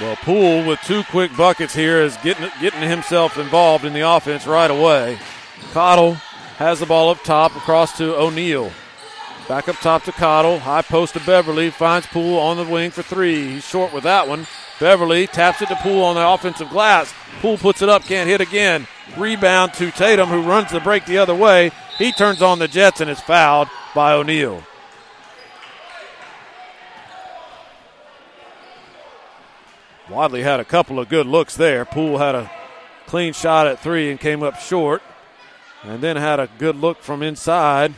Well, Poole with two quick buckets here is getting getting himself involved in the offense right away. Cottle has the ball up top across to O'Neill. Back up top to Cottle. High post to Beverly. Finds Poole on the wing for three. He's short with that one. Beverly taps it to Poole on the offensive glass. Poole puts it up, can't hit again. Rebound to Tatum, who runs the break the other way. He turns on the Jets and is fouled by O'Neill. Wadley had a couple of good looks there. Poole had a clean shot at three and came up short. And then had a good look from inside.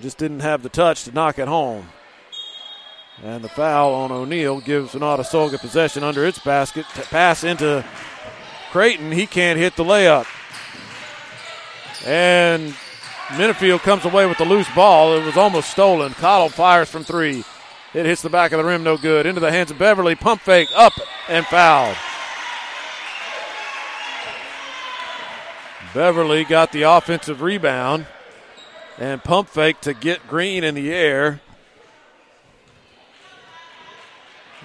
Just didn't have the touch to knock it home. And the foul on O'Neill gives Notasulga possession under its basket. Pass into Creighton. He can't hit the layup. And Minifield comes away with the loose ball. It was almost stolen. Cottle fires from three. It hits the back of the rim, no good. Into the hands of Beverly. Pump fake up and fouled. Beverly got the offensive rebound and pump fake to get Green in the air.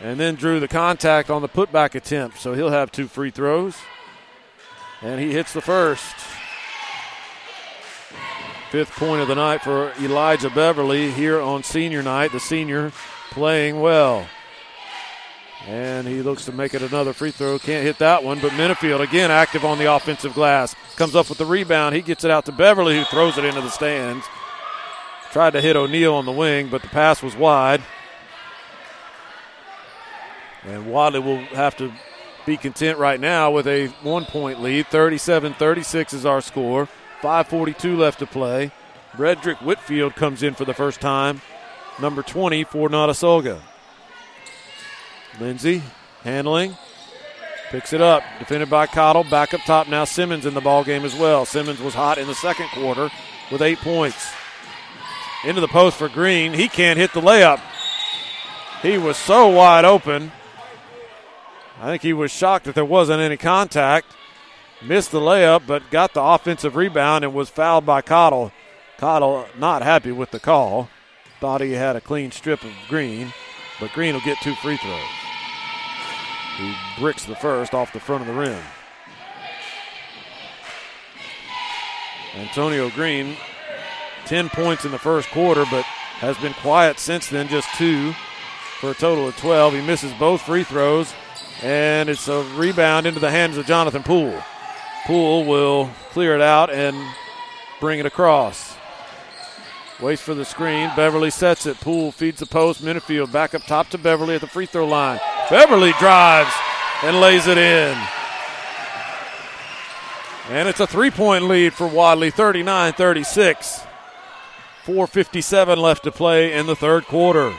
And then drew the contact on the putback attempt. So he'll have two free throws. And he hits the first. Fifth point of the night for Elijah Beverly here on senior night. The senior playing well. And he looks to make it another free throw. Can't hit that one, but Minifield again active on the offensive glass. Comes up with the rebound. He gets it out to Beverly, who throws it into the stands. Tried to hit O'Neill on the wing, but the pass was wide. And Wadley will have to be content right now with a one point lead. 37 36 is our score. 5.42 left to play. Redrick Whitfield comes in for the first time, number 20 for Notasulga. Lindsay handling, picks it up, defended by Cottle. Back up top now. Simmons in the ball game as well. Simmons was hot in the second quarter with eight points. Into the post for Green. He can't hit the layup. He was so wide open. I think he was shocked that there wasn't any contact. Missed the layup, but got the offensive rebound and was fouled by Cottle. Cottle not happy with the call. Thought he had a clean strip of Green, but Green will get two free throws. He bricks the first off the front of the rim. Antonio Green, 10 points in the first quarter, but has been quiet since then, just two for a total of 12. He misses both free throws, and it's a rebound into the hands of Jonathan Poole. Poole will clear it out and bring it across. Waits for the screen. Beverly sets it. Poole feeds the post. Minifield back up top to Beverly at the free throw line. Beverly drives and lays it in. And it's a three point lead for Wadley 39 36. 4.57 left to play in the third quarter.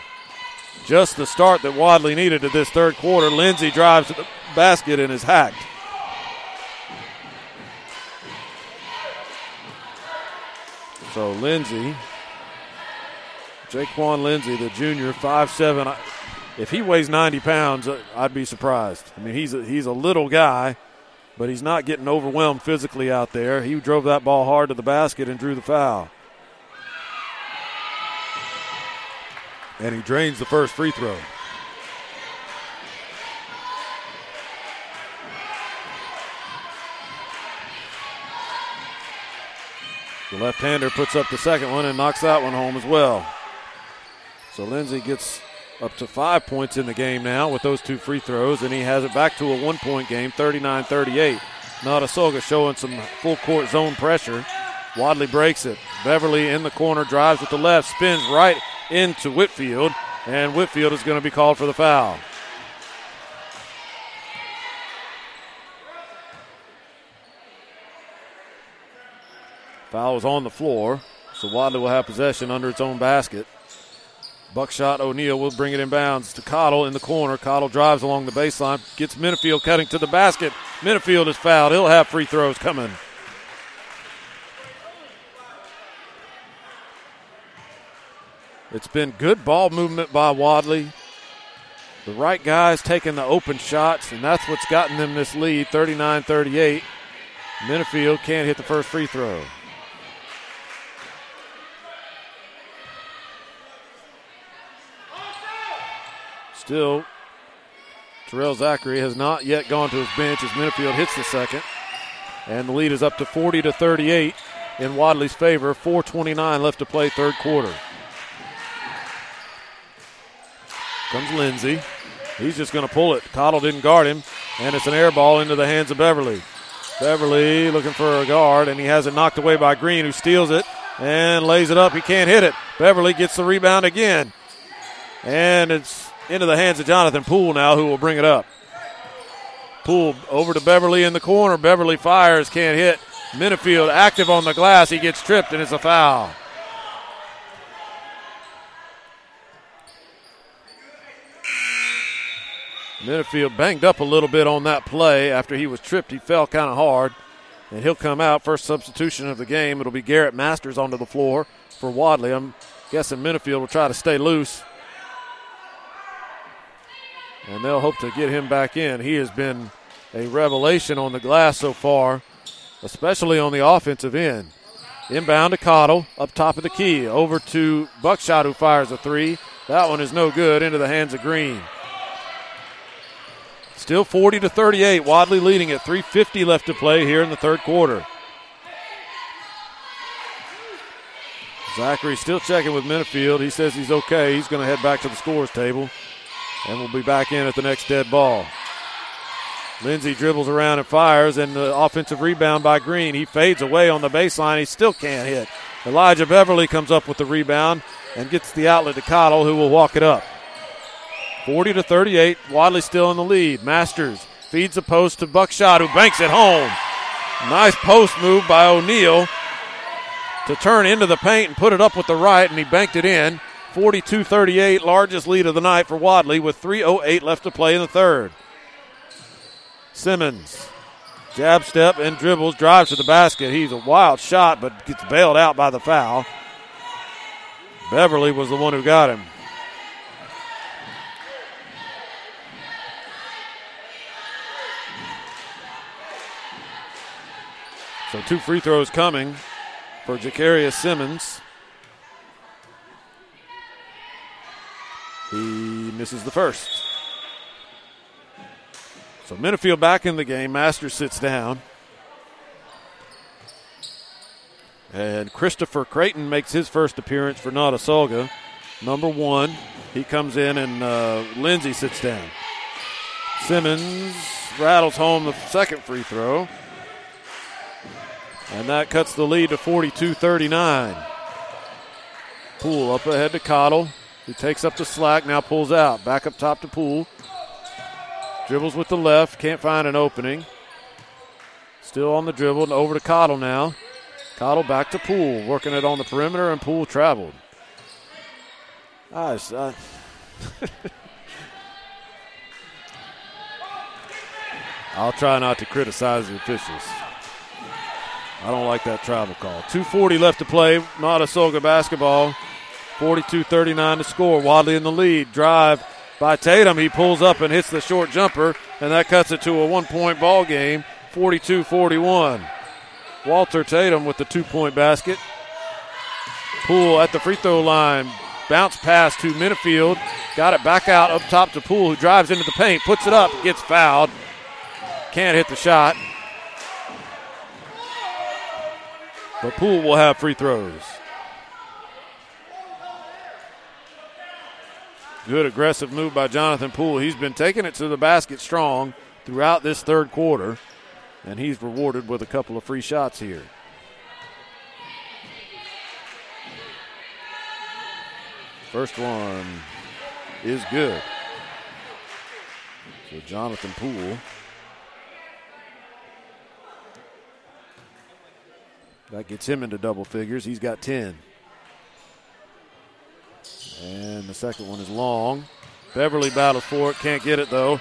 Just the start that Wadley needed to this third quarter. Lindsay drives to the basket and is hacked. So Lindsay Jaquan Lindsay, the junior, five seven. If he weighs 90 pounds, uh, I'd be surprised. I mean, he's a, he's a little guy, but he's not getting overwhelmed physically out there. He drove that ball hard to the basket and drew the foul. And he drains the first free throw. The left hander puts up the second one and knocks that one home as well. So Lindsay gets up to five points in the game now with those two free throws, and he has it back to a one point game, 39 38. Notasulga showing some full court zone pressure. Wadley breaks it. Beverly in the corner, drives with the left, spins right into Whitfield, and Whitfield is going to be called for the foul. Foul is on the floor, so Wadley will have possession under its own basket. Buckshot O'Neill will bring it in bounds to Cottle in the corner. Cottle drives along the baseline, gets Minifield cutting to the basket. Minifield is fouled. He'll have free throws coming. It's been good ball movement by Wadley. The right guys taking the open shots, and that's what's gotten them this lead 39 38. Minifield can't hit the first free throw. Still, Terrell Zachary has not yet gone to his bench as Minifield hits the second. And the lead is up to 40 to 38 in Wadley's favor. 4.29 left to play, third quarter. Comes Lindsay. He's just going to pull it. Cottle didn't guard him, and it's an air ball into the hands of Beverly. Beverly looking for a guard, and he has it knocked away by Green, who steals it and lays it up. He can't hit it. Beverly gets the rebound again. And it's into the hands of Jonathan Poole now, who will bring it up. Poole over to Beverly in the corner. Beverly fires, can't hit. Minifield active on the glass. He gets tripped, and it's a foul. Minifield banged up a little bit on that play after he was tripped. He fell kind of hard, and he'll come out. First substitution of the game. It'll be Garrett Masters onto the floor for Wadley. I'm guessing Minifield will try to stay loose and they'll hope to get him back in. He has been a revelation on the glass so far, especially on the offensive end. Inbound to Cottle, up top of the key, over to Buckshot, who fires a three. That one is no good, into the hands of Green. Still 40 to 38. Wadley leading at 350 left to play here in the third quarter. Zachary still checking with Minifield. He says he's okay. He's going to head back to the scores table and we'll be back in at the next dead ball. Lindsay dribbles around and fires, and the offensive rebound by Green. He fades away on the baseline. He still can't hit. Elijah Beverly comes up with the rebound and gets the outlet to Cottle, who will walk it up. 40 to 38. Wadley still in the lead. Masters feeds the post to Buckshot, who banks it home. Nice post move by O'Neill to turn into the paint and put it up with the right, and he banked it in. 42 38, largest lead of the night for Wadley with 3.08 left to play in the third. Simmons, jab step and dribbles, drives to the basket. He's a wild shot, but gets bailed out by the foul. Beverly was the one who got him. So two free throws coming for Jacarius Simmons. He misses the first. So Minifield back in the game. Masters sits down. And Christopher Creighton makes his first appearance for Notasulga. Number one. He comes in and uh, Lindsay sits down. Simmons rattles home the second free throw. And that cuts the lead to 42 39. Poole up ahead to Cottle. He takes up the slack, now pulls out. Back up top to Poole. Dribbles with the left, can't find an opening. Still on the dribble, and over to Cottle now. Cottle back to Poole, working it on the perimeter, and Poole traveled. Nice. Uh, (laughs) I'll try not to criticize the officials. I don't like that travel call. 240 left to play. Notasulga basketball. 42-39 to score. Wadley in the lead. Drive by Tatum. He pulls up and hits the short jumper, and that cuts it to a one-point ball game. 42-41. Walter Tatum with the two-point basket. Poole at the free throw line. Bounce pass to Minifield. Got it back out up top to Poole, who drives into the paint, puts it up, gets fouled. Can't hit the shot. But Poole will have free throws. Good aggressive move by Jonathan Poole. He's been taking it to the basket strong throughout this third quarter, and he's rewarded with a couple of free shots here. First one is good. So Jonathan Poole. That gets him into double figures. He's got 10. And the second one is long. Beverly battles for it, can't get it though.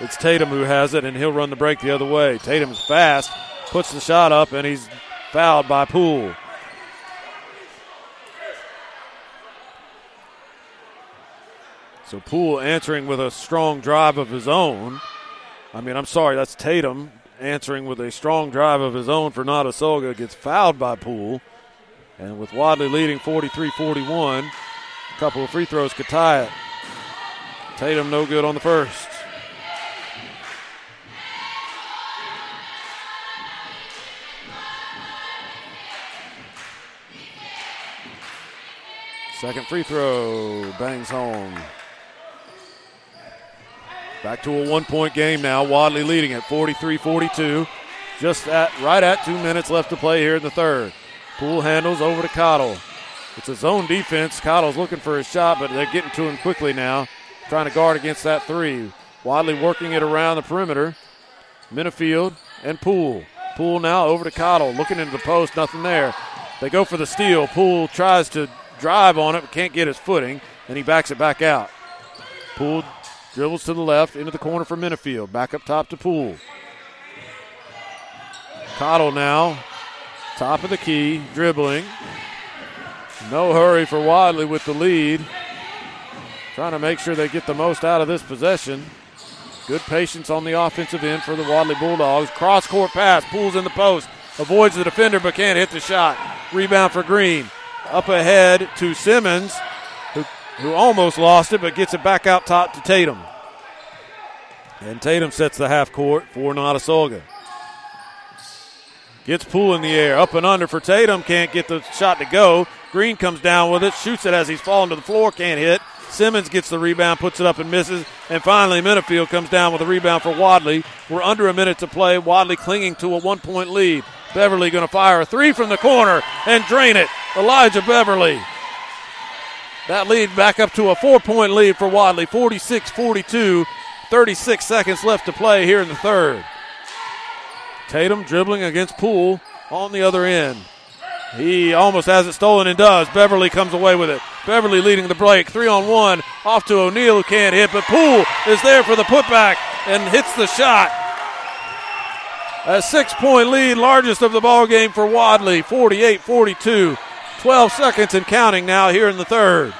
It's Tatum who has it, and he'll run the break the other way. Tatum's fast, puts the shot up, and he's fouled by Poole. So Poole answering with a strong drive of his own. I mean, I'm sorry, that's Tatum answering with a strong drive of his own for Notasulga. Gets fouled by Poole. And with Wadley leading 43 41, a couple of free throws could tie it. Tatum no good on the first. Second free throw bangs home. Back to a one point game now. Wadley leading at 43 42. Just at right at two minutes left to play here in the third. Poole handles over to Cottle. It's a zone defense. Cottle's looking for his shot, but they're getting to him quickly now, trying to guard against that three. Wadley working it around the perimeter. Minifield and Poole. Poole now over to Cottle, looking into the post, nothing there. They go for the steal. Poole tries to drive on it, but can't get his footing, and he backs it back out. Poole dribbles to the left, into the corner for Minifield. Back up top to Poole. Cottle now, top of the key, dribbling. No hurry for Wadley with the lead. Trying to make sure they get the most out of this possession. Good patience on the offensive end for the Wadley Bulldogs. Cross court pass, pulls in the post, avoids the defender but can't hit the shot. Rebound for Green. Up ahead to Simmons, who, who almost lost it but gets it back out top to Tatum. And Tatum sets the half court for Notasulga. Gets Poole in the air, up and under for Tatum, can't get the shot to go. Green comes down with it, shoots it as he's falling to the floor, can't hit. Simmons gets the rebound, puts it up and misses. And finally, Minifield comes down with a rebound for Wadley. We're under a minute to play. Wadley clinging to a one point lead. Beverly going to fire a three from the corner and drain it. Elijah Beverly. That lead back up to a four point lead for Wadley, 46 42. 36 seconds left to play here in the third. Tatum dribbling against Poole on the other end. He almost has it stolen and does. Beverly comes away with it. Beverly leading the break. Three on one. Off to O'Neill who can't hit, but Poole is there for the putback and hits the shot. A six point lead, largest of the ball game for Wadley, 48 42. 12 seconds and counting now here in the third.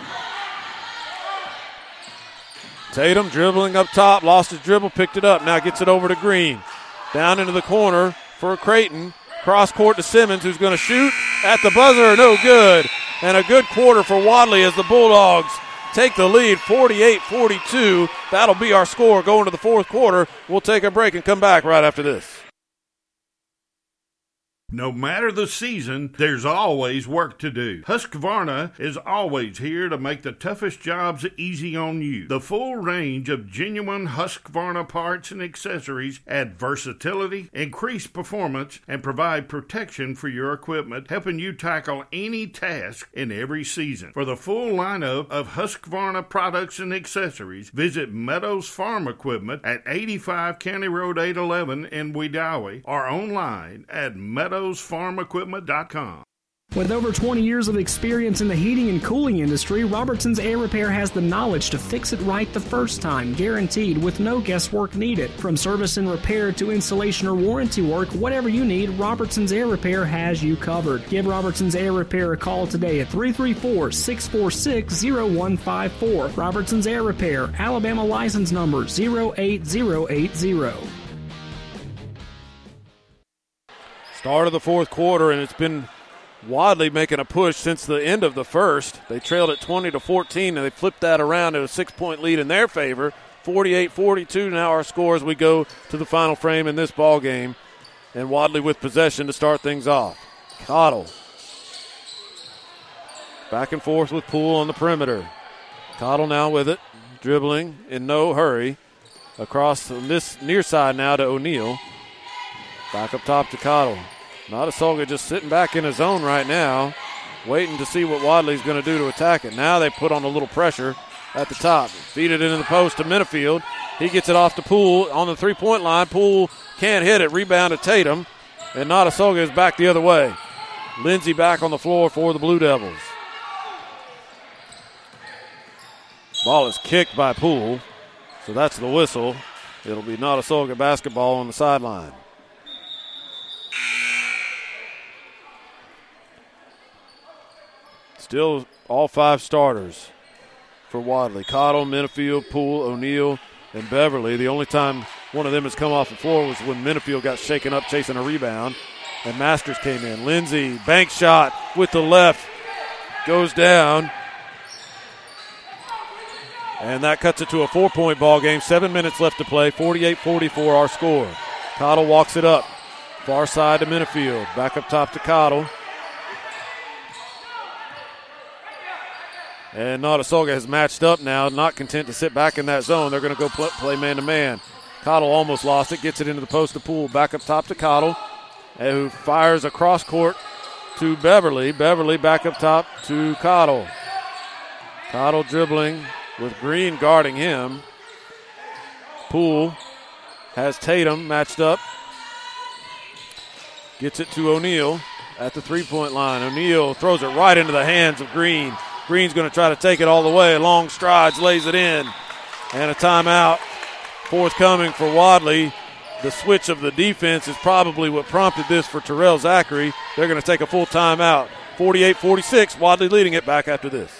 Tatum dribbling up top, lost his dribble, picked it up, now gets it over to Green. Down into the corner for Creighton. Cross court to Simmons, who's going to shoot at the buzzer, no good. And a good quarter for Wadley as the Bulldogs take the lead 48 42. That'll be our score going to the fourth quarter. We'll take a break and come back right after this. No matter the season, there's always work to do. Husqvarna is always here to make the toughest jobs easy on you. The full range of genuine Husqvarna parts and accessories add versatility, increase performance, and provide protection for your equipment, helping you tackle any task in every season. For the full lineup of Husqvarna products and accessories, visit Meadows Farm Equipment at 85 County Road 811 in Wedowee or online at Meadows With over 20 years of experience in the heating and cooling industry, Robertson's Air Repair has the knowledge to fix it right the first time, guaranteed with no guesswork needed. From service and repair to installation or warranty work, whatever you need, Robertson's Air Repair has you covered. Give Robertson's Air Repair a call today at 334 646 0154. Robertson's Air Repair, Alabama license number 08080. Start of the fourth quarter, and it's been Wadley making a push since the end of the first. They trailed at 20 to 14, and they flipped that around to a six point lead in their favor. 48 42 now our score as we go to the final frame in this ball game. And Wadley with possession to start things off. Cottle. Back and forth with Poole on the perimeter. Cottle now with it, dribbling in no hurry. Across this near side now to O'Neill. Back up top to Cottle. Notasulga just sitting back in his zone right now, waiting to see what Wadley's going to do to attack it. Now they put on a little pressure at the top. Feed it into the post to Minifield. He gets it off to Poole on the three point line. Poole can't hit it. Rebound to Tatum. And Notasulga is back the other way. Lindsay back on the floor for the Blue Devils. Ball is kicked by Poole. So that's the whistle. It'll be Notasulga basketball on the sideline. Still all five starters for Wadley. Cottle, Minifield, Poole, O'Neill, and Beverly. The only time one of them has come off the floor was when Minifield got shaken up chasing a rebound, and Masters came in. Lindsay, bank shot with the left, goes down. And that cuts it to a four point ball game. Seven minutes left to play. 48 44 our score. Cottle walks it up. Far side to Minifield. Back up top to Cottle. And Notasulga has matched up now, not content to sit back in that zone. They're going to go play man to man. Cottle almost lost it, gets it into the post to Poole. Back up top to Cottle, eh, who fires across court to Beverly. Beverly back up top to Cottle. Cottle dribbling with Green guarding him. Poole has Tatum matched up. Gets it to O'Neill at the three point line. O'Neill throws it right into the hands of Green. Green's going to try to take it all the way. Long strides, lays it in. And a timeout forthcoming for Wadley. The switch of the defense is probably what prompted this for Terrell Zachary. They're going to take a full timeout. 48 46, Wadley leading it back after this.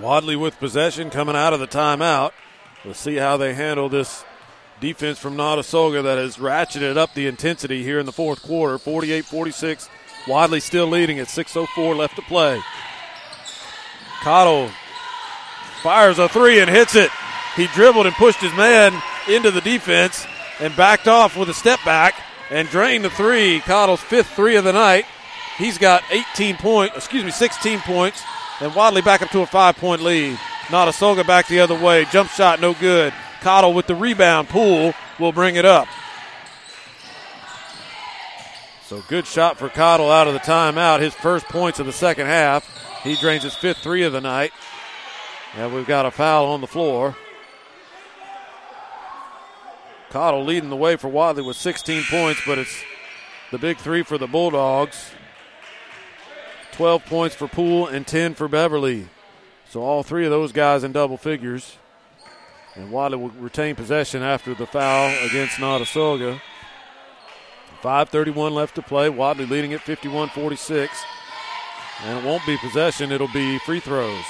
Wadley with possession coming out of the timeout. We'll see how they handle this defense from Notasulga that has ratcheted up the intensity here in the fourth quarter. 48 46. Wadley still leading at 6.04 left to play. Cottle fires a three and hits it. He dribbled and pushed his man into the defense and backed off with a step back and drained the three. Cottle's fifth three of the night. He's got 18 points, excuse me, 16 points and Wadley back up to a five point lead. Notasulga back the other way. Jump shot, no good. Cottle with the rebound. Poole will bring it up. So good shot for Cottle out of the timeout. His first points of the second half. He drains his fifth three of the night. And we've got a foul on the floor. Cottle leading the way for Wadley with 16 points, but it's the big three for the Bulldogs. 12 points for Poole and 10 for Beverly. So all three of those guys in double figures. And Wadley will retain possession after the foul against Notasulga. 5.31 left to play. Wadley leading at 51 46. And it won't be possession, it'll be free throws.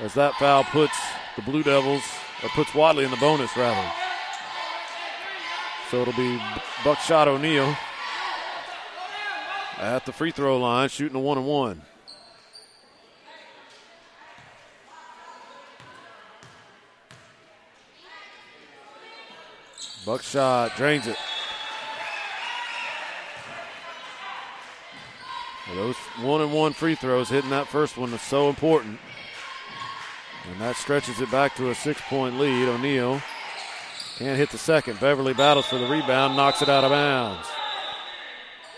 As that foul puts the Blue Devils, or puts Wadley in the bonus, rather. So it'll be Buckshot O'Neill at the free throw line, shooting a one and one. Buckshot drains it. Those one and one free throws hitting that first one is so important. And that stretches it back to a six point lead. O'Neill can't hit the second. Beverly battles for the rebound, knocks it out of bounds.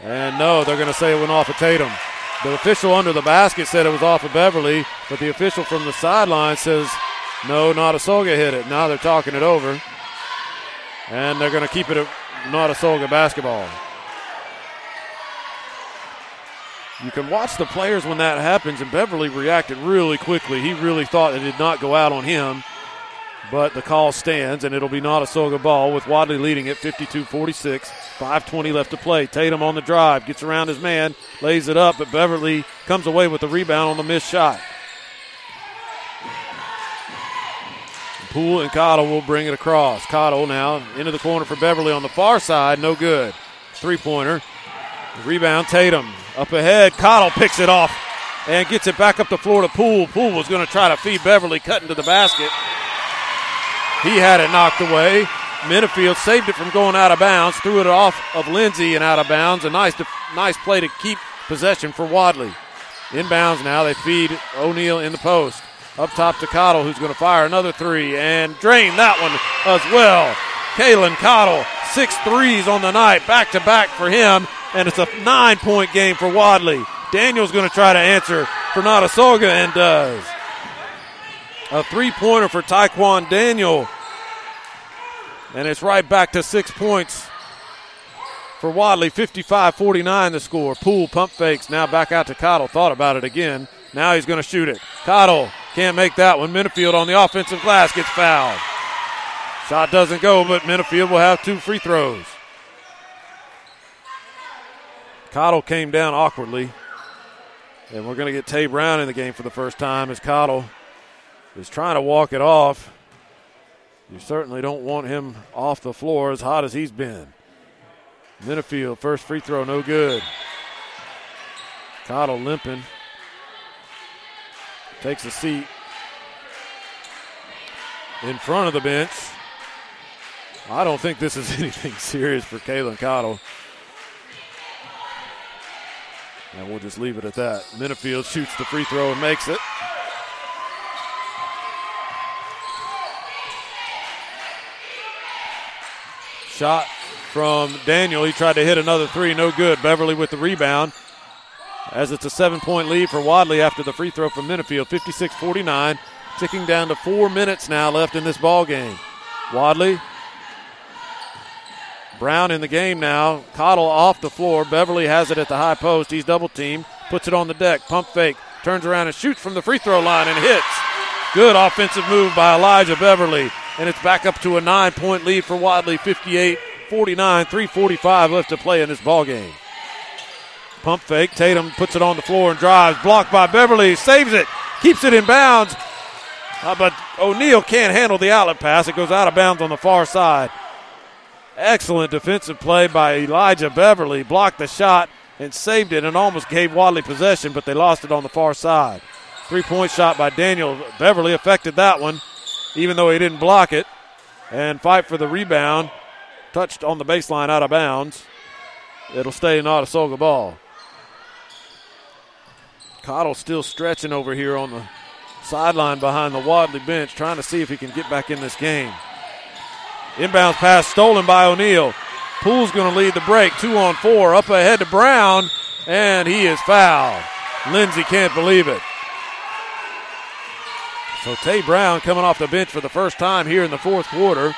And no, they're going to say it went off of Tatum. The official under the basket said it was off of Beverly, but the official from the sideline says no, Notasulga hit it. Now they're talking it over. And they're going to keep it not a Notasulga basketball. You can watch the players when that happens, and Beverly reacted really quickly. He really thought it did not go out on him, but the call stands, and it'll be not Notasulga ball with Wadley leading at 52 46. 5.20 left to play. Tatum on the drive, gets around his man, lays it up, but Beverly comes away with the rebound on the missed shot. Poole and Cottle will bring it across. Cottle now into the corner for Beverly on the far side, no good. Three pointer. Rebound, Tatum. Up ahead, Cottle picks it off and gets it back up the floor to Poole. Poole was going to try to feed Beverly, cutting to the basket. He had it knocked away. Minifield saved it from going out of bounds, threw it off of Lindsay and out of bounds. A nice, nice play to keep possession for Wadley. Inbounds now, they feed O'Neill in the post. Up top to Cottle, who's going to fire another three and drain that one as well. Kalen Cottle, six threes on the night, back to back for him, and it's a nine point game for Wadley. Daniel's going to try to answer for Notasulga and does. A three pointer for Taekwon Daniel and it's right back to six points for Wadley. 55 49 the score. Poole pump fakes. Now back out to Cottle. Thought about it again. Now he's going to shoot it. Cottle can't make that one. Minifield on the offensive glass gets fouled. Shot doesn't go, but Minifield will have two free throws. Cottle came down awkwardly. And we're going to get Tay Brown in the game for the first time as Cottle is trying to walk it off. You certainly don't want him off the floor as hot as he's been. Minifield, first free throw, no good. Cottle limping. Takes a seat in front of the bench. I don't think this is (laughs) anything serious for Kalen Cottle. And we'll just leave it at that. Minifield shoots the free throw and makes it. Shot from Daniel. He tried to hit another three. No good. Beverly with the rebound. as it's a seven point lead for Wadley after the free throw from Minifield, 56 49. Ticking down to four minutes now left in this ball game. Wadley. Brown in the game now. Cottle off the floor. Beverly has it at the high post. He's double teamed. Puts it on the deck. Pump fake. Turns around and shoots from the free throw line and hits. Good offensive move by Elijah Beverly. And it's back up to a nine point lead for Wadley, 58 49. 3.45 left to play in this ball game. Pump fake. Tatum puts it on the floor and drives. Blocked by Beverly. Saves it. Keeps it in bounds. Uh, but O'Neill can't handle the outlet pass. It goes out of bounds on the far side. Excellent defensive play by Elijah Beverly. Blocked the shot and saved it and almost gave Wadley possession, but they lost it on the far side. Three point shot by Daniel Beverly affected that one, even though he didn't block it. And fight for the rebound. Touched on the baseline out of bounds. It'll stay Notasulga ball. Cottle still stretching over here on the sideline behind the Wadley bench, trying to see if he can get back in this game. Inbounds pass stolen by O'Neill. Poole's going to lead the break. Two on four. Up ahead to Brown, and he is fouled. Lindsay can't believe it. So Tay Brown coming off the bench for the first time here in the fourth quarter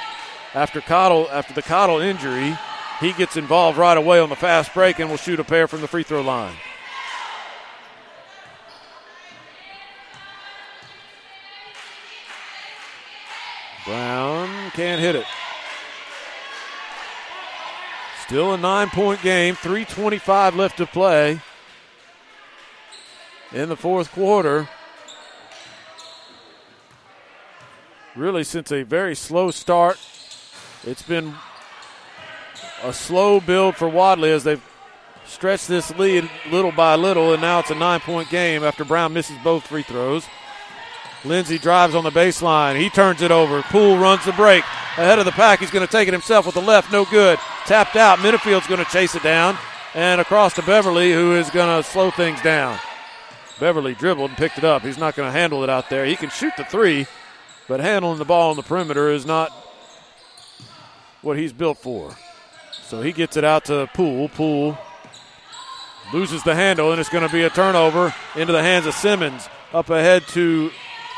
after Cottle after the Cottle injury. He gets involved right away on the fast break and will shoot a pair from the free throw line. Brown can't hit it. Still a nine point game, 3.25 left to play in the fourth quarter. Really, since a very slow start, it's been a slow build for Wadley as they've stretched this lead little by little, and now it's a nine point game after Brown misses both free throws. Lindsay drives on the baseline. He turns it over. Poole runs the break. Ahead of the pack. He's going to take it himself with the left. No good. Tapped out. Minifield's going to chase it down. And across to Beverly, who is going to slow things down. Beverly dribbled and picked it up. He's not going to handle it out there. He can shoot the three, but handling the ball on the perimeter is not what he's built for. So he gets it out to Poole. Poole loses the handle, and it's going to be a turnover into the hands of Simmons. Up ahead to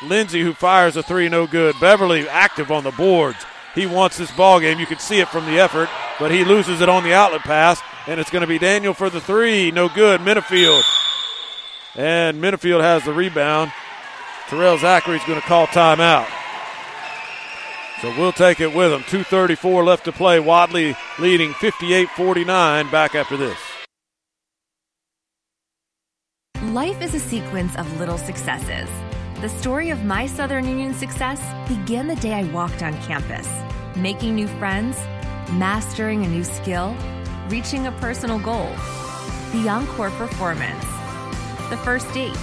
Lindsay, who fires a three, no good. Beverly active on the boards. He wants this ball game. You can see it from the effort, but he loses it on the outlet pass, and it's going to be Daniel for the three, no good. Minifield. And Minifield has the rebound. Terrell Zachary is going to call timeout. So we'll take it with him. 2.34 left to play. Wadley leading 58 49. Back after this. Life is a sequence of little successes the story of my Southern Union success began the day I walked on campus, making new friends, mastering a new skill, reaching a personal goal, the encore performance, the first date,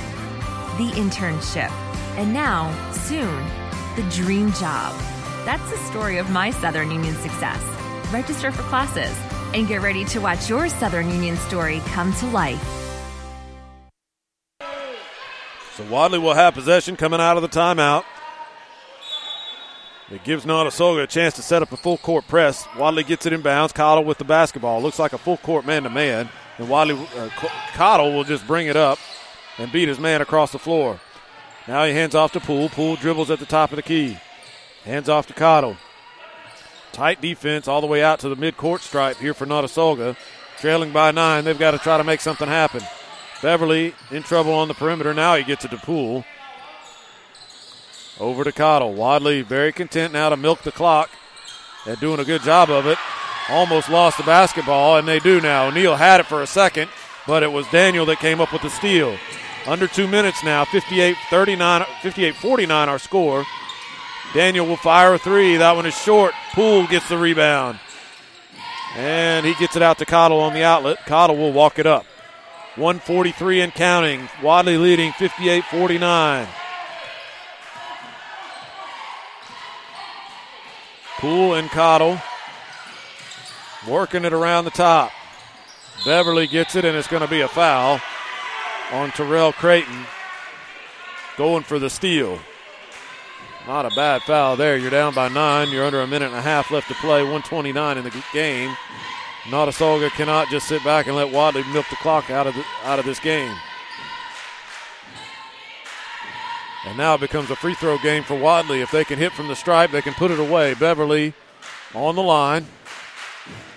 the internship, and now, soon, the dream job. That's the story of my Southern Union success. Register for classes and get ready to watch your Southern Union story come to life. So Wadley will have possession coming out of the timeout. It gives Notasulga a chance to set up a full court press. Wadley gets it in bounds. Cottle with the basketball. Looks like a full court man to man. And Wadley, uh, Cottle will just bring it up and beat his man across the floor. Now he hands off to Poole. Poole dribbles at the top of the key. Hands off to Cottle. Tight defense all the way out to the mid-court stripe here for Notasulga. Trailing by nine, they've got to try to make something happen. Beverly in trouble on the perimeter. Now he gets it to Poole. Over to Cottle. Wadley very content now to milk the clock. They're doing a good job of it. Almost lost the basketball, and they do now. O'Neill had it for a second, but it was Daniel that came up with the steal. Under two minutes now, 58 39, 58 49 our score. Daniel will fire a three. That one is short. Poole gets the rebound. And he gets it out to Cottle on the outlet. Cottle will walk it up. 143 and counting. Wadley leading 58 49. Poole and Cottle working it around the top. Beverly gets it, and it's going to be a foul on Terrell Creighton. Going for the steal. Not a bad foul there. You're down by nine. You're under a minute and a half left to play. 129 in the game. Notasulga cannot just sit back and let Wadley milk the clock out of the, out of this game. And now it becomes a free throw game for Wadley. If they can hit from the stripe, they can put it away. Beverly on the line.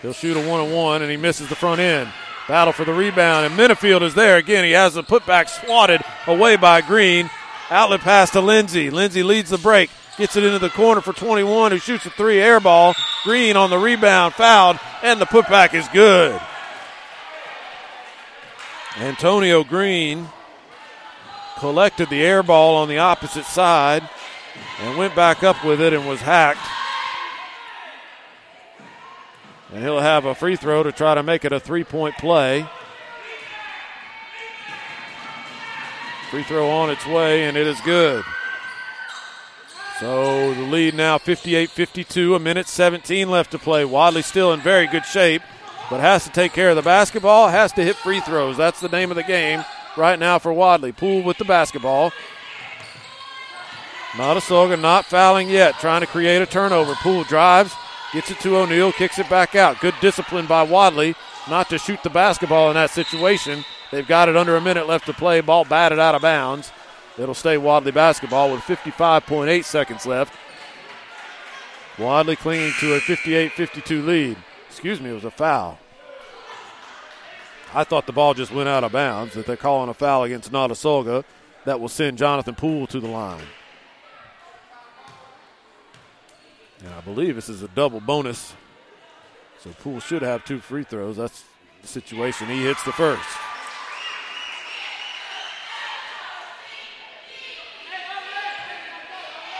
He'll shoot a one on one, and he misses the front end. Battle for the rebound, and Minifield is there again. He has the putback swatted away by Green. Outlet pass to Lindsay. Lindsay leads the break, gets it into the corner for 21, who shoots a three air ball. Green on the rebound, fouled, and the putback is good. Antonio Green collected the air ball on the opposite side and went back up with it and was hacked. And he'll have a free throw to try to make it a three point play. Free throw on its way, and it is good. So the lead now 58 52, a minute 17 left to play. Wadley still in very good shape, but has to take care of the basketball, has to hit free throws. That's the name of the game right now for Wadley. Poole with the basketball. Notasulga not fouling yet, trying to create a turnover. Poole drives, Gets it to O'Neill, kicks it back out. Good discipline by Wadley not to shoot the basketball in that situation. They've got it under a minute left to play. Ball batted out of bounds. It'll stay Wadley basketball with 55.8 seconds left. Wadley clinging to a 58 52 lead. Excuse me, it was a foul. I thought the ball just went out of bounds, that they're calling a foul against Notasulga that will send Jonathan Poole to the line. And I believe this is a double bonus. So Poole should have two free throws. That's the situation. He hits the first.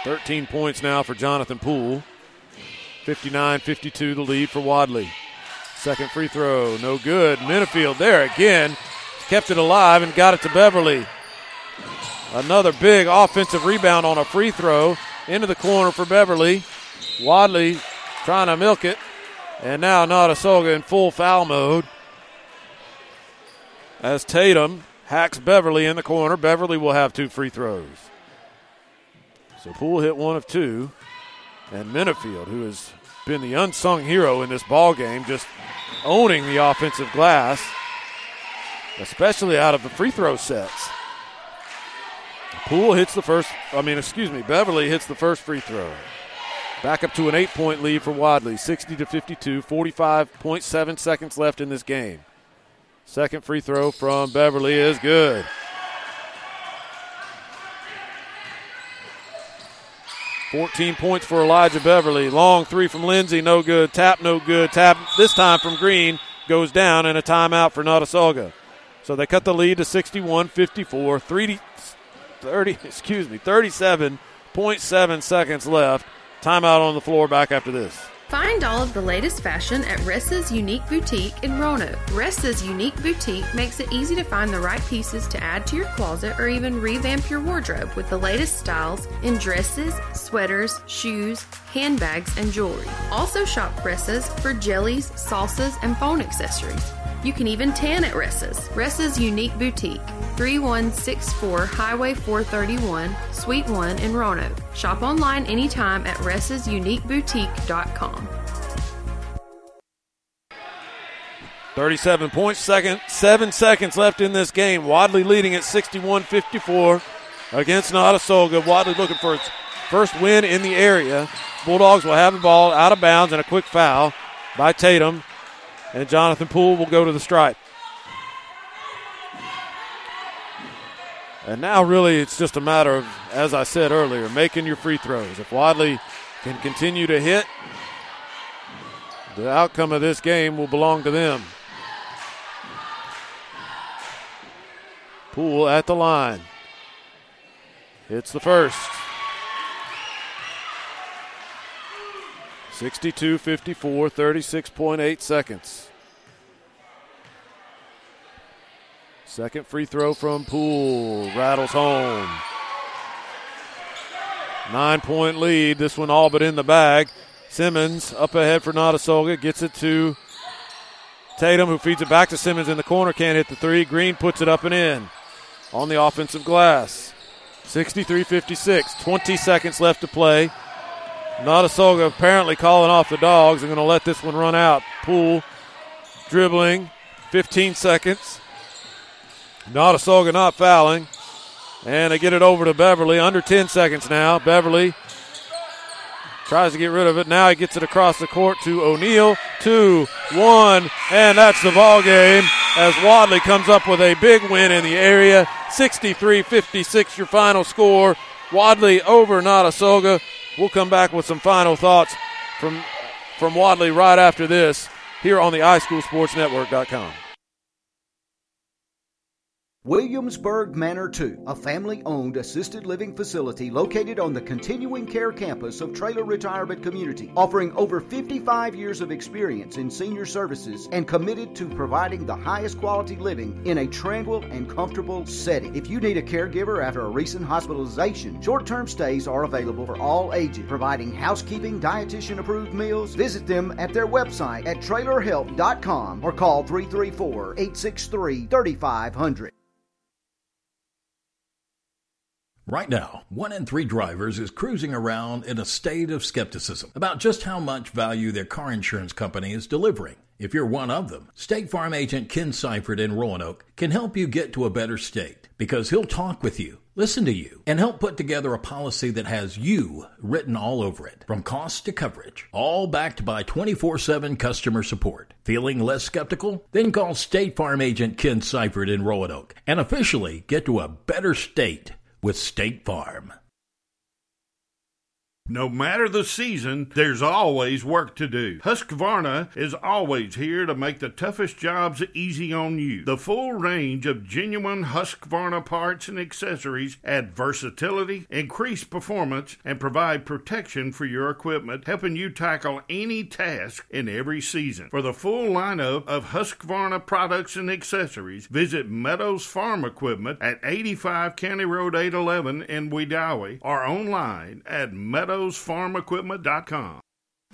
Thirteen points now for Jonathan Poole. 59 52 the lead for Wadley. Second free throw, no good. Minifield there again. Kept it alive and got it to Beverly. Another big offensive rebound on a free throw into the corner for Beverly. Wadley trying to milk it. And now Notasulga in full foul mode. As Tatum hacks Beverly in the corner. Beverly will have two free throws. So Poole hit one of two. And Minifield, who has been the unsung hero in this ball game, just owning the offensive glass, especially out of the free throw sets. Poole hits the first, I mean, excuse me, Beverly hits the first free throw. Back up to an eight point lead for Wadley, 60 to 52, 45.7 seconds left in this game. Second free throw from Beverly is good. Fourteen points for Elijah Beverly. Long three from Lindsay, no good. Tap, no good. Tap this time from Green goes down, and a timeout for Notasulga. So they cut the lead to 61 54. 30, 30, (laughs) excuse me, 37.7 seconds left. Timeout on the floor back after this. Find all of the latest fashion at Ressa's Unique Boutique in Roanoke. Ressa's Unique Boutique makes it easy to find the right pieces to add to your closet or even revamp your wardrobe with the latest styles in dresses, sweaters, shoes, handbags, and jewelry. Also shop Ressa's for jellies, salsas, and phone accessories. You can even tan at Ressa's. Ressa's Unique Boutique, 3164 Highway 431, Suite 1 in Roanoke. Shop online anytime at ressasuniqueboutique.com. 37 points, second, seven seconds left in this game. Wadley leading at 61 54 against Notasulga. Wadley looking for its first win in the area. Bulldogs will have the ball out of bounds and a quick foul by Tatum. And Jonathan Poole will go to the stripe. And now, really, it's just a matter of, as I said earlier, making your free throws. If Wadley can continue to hit, the outcome of this game will belong to them. Poole at the line. Hits the first. 62 54, 36.8 seconds. Second free throw from Poole. Rattles home. Nine point lead. This one all but in the bag. Simmons up ahead for Notasulga. Gets it to Tatum, who feeds it back to Simmons in the corner. Can't hit the three. Green puts it up and in on the offensive glass. 63 56. 20 seconds left to play. Notasulga apparently calling off the dogs. I'm going to let this one run out. Poole dribbling. 15 seconds. Notasulga not fouling. And they get it over to Beverly. Under 10 seconds now. Beverly tries to get rid of it. Now he gets it across the court to O'Neill. Two, one, and that's the ball game as Wadley comes up with a big win in the area. 63 56, your final score. Wadley over Notasulga. We'll come back with some final thoughts from, from Wadley right after this here on the iSchoolSportsNetwork.com. Williamsburg Manor 2, a family owned assisted living facility located on the continuing care campus of Traylor Retirement Community, offering over 55 years of experience in senior services and committed to providing the highest quality living in a tranquil and comfortable setting. If you need a caregiver after a recent hospitalization, short term stays are available for all ages, providing housekeeping, dietitian approved meals. Visit them at their website at traylorhealth.com or call 334 863 3500. Right now, one in three drivers is cruising around in a state of skepticism about just how much value their car insurance company is delivering. If you're one of them, State Farm agent Ken Seifert in Roanoke can help you get to a better state because he'll talk with you, listen to you, and help put together a policy that has you written all over it, from cost to coverage, all backed by 24 7 customer support. Feeling less skeptical? Then call State Farm agent Ken Seifert in Roanoke and officially get to a better state with State Farm. No matter the season, there's always work to do. Husqvarna is always here to make the toughest jobs easy on you. The full range of genuine Husqvarna parts and accessories add versatility, increase performance, and provide protection for your equipment, helping you tackle any task in every season. For the full lineup of Husqvarna products and accessories, visit Meadows Farm Equipment at 85 County Road 811 in Wedowee or online at Meadows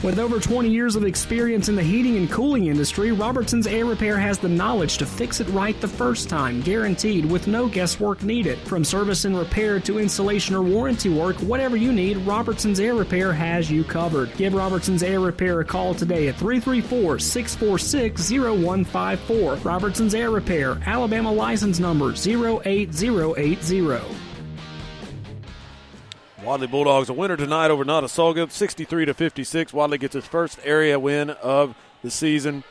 With over 20 years of experience in the heating and cooling industry, Robertson's Air Repair has the knowledge to fix it right the first time, guaranteed with no guesswork needed. From service and repair to installation or warranty work, whatever you need, Robertson's Air Repair has you covered. Give Robertson's Air Repair a call today at 334 646 0154. Robertson's Air Repair, Alabama license number 08080. Wadley Bulldogs a winner tonight over Notasulga, 63 to 56. Wadley gets his first area win of the season.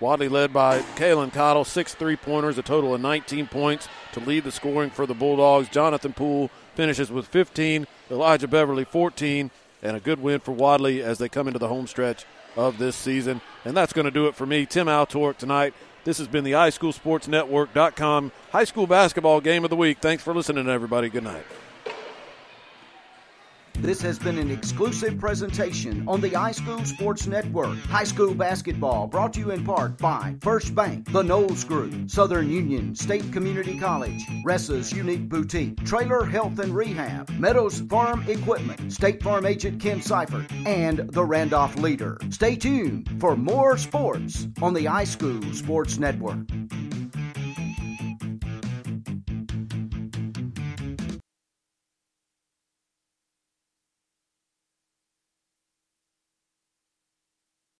Wadley led by Kalen Cottle, six three pointers, a total of 19 points to lead the scoring for the Bulldogs. Jonathan Poole finishes with 15, Elijah Beverly 14, and a good win for Wadley as they come into the home stretch of this season. And that's going to do it for me, Tim Altork, tonight. This has been the iSchoolSportsNetwork.com high school basketball game of the week. Thanks for listening, everybody. Good night. This has been an exclusive presentation on the iSchool Sports Network. High school basketball brought to you in part by First Bank, The Knowles Group, Southern Union State Community College, Ressa's Unique Boutique, Traylor Health and Rehab, Meadows Farm Equipment, State Farm Agent Ken Seifert, and the Randolph Leader. Stay tuned for more sports on the iSchool Sports Network.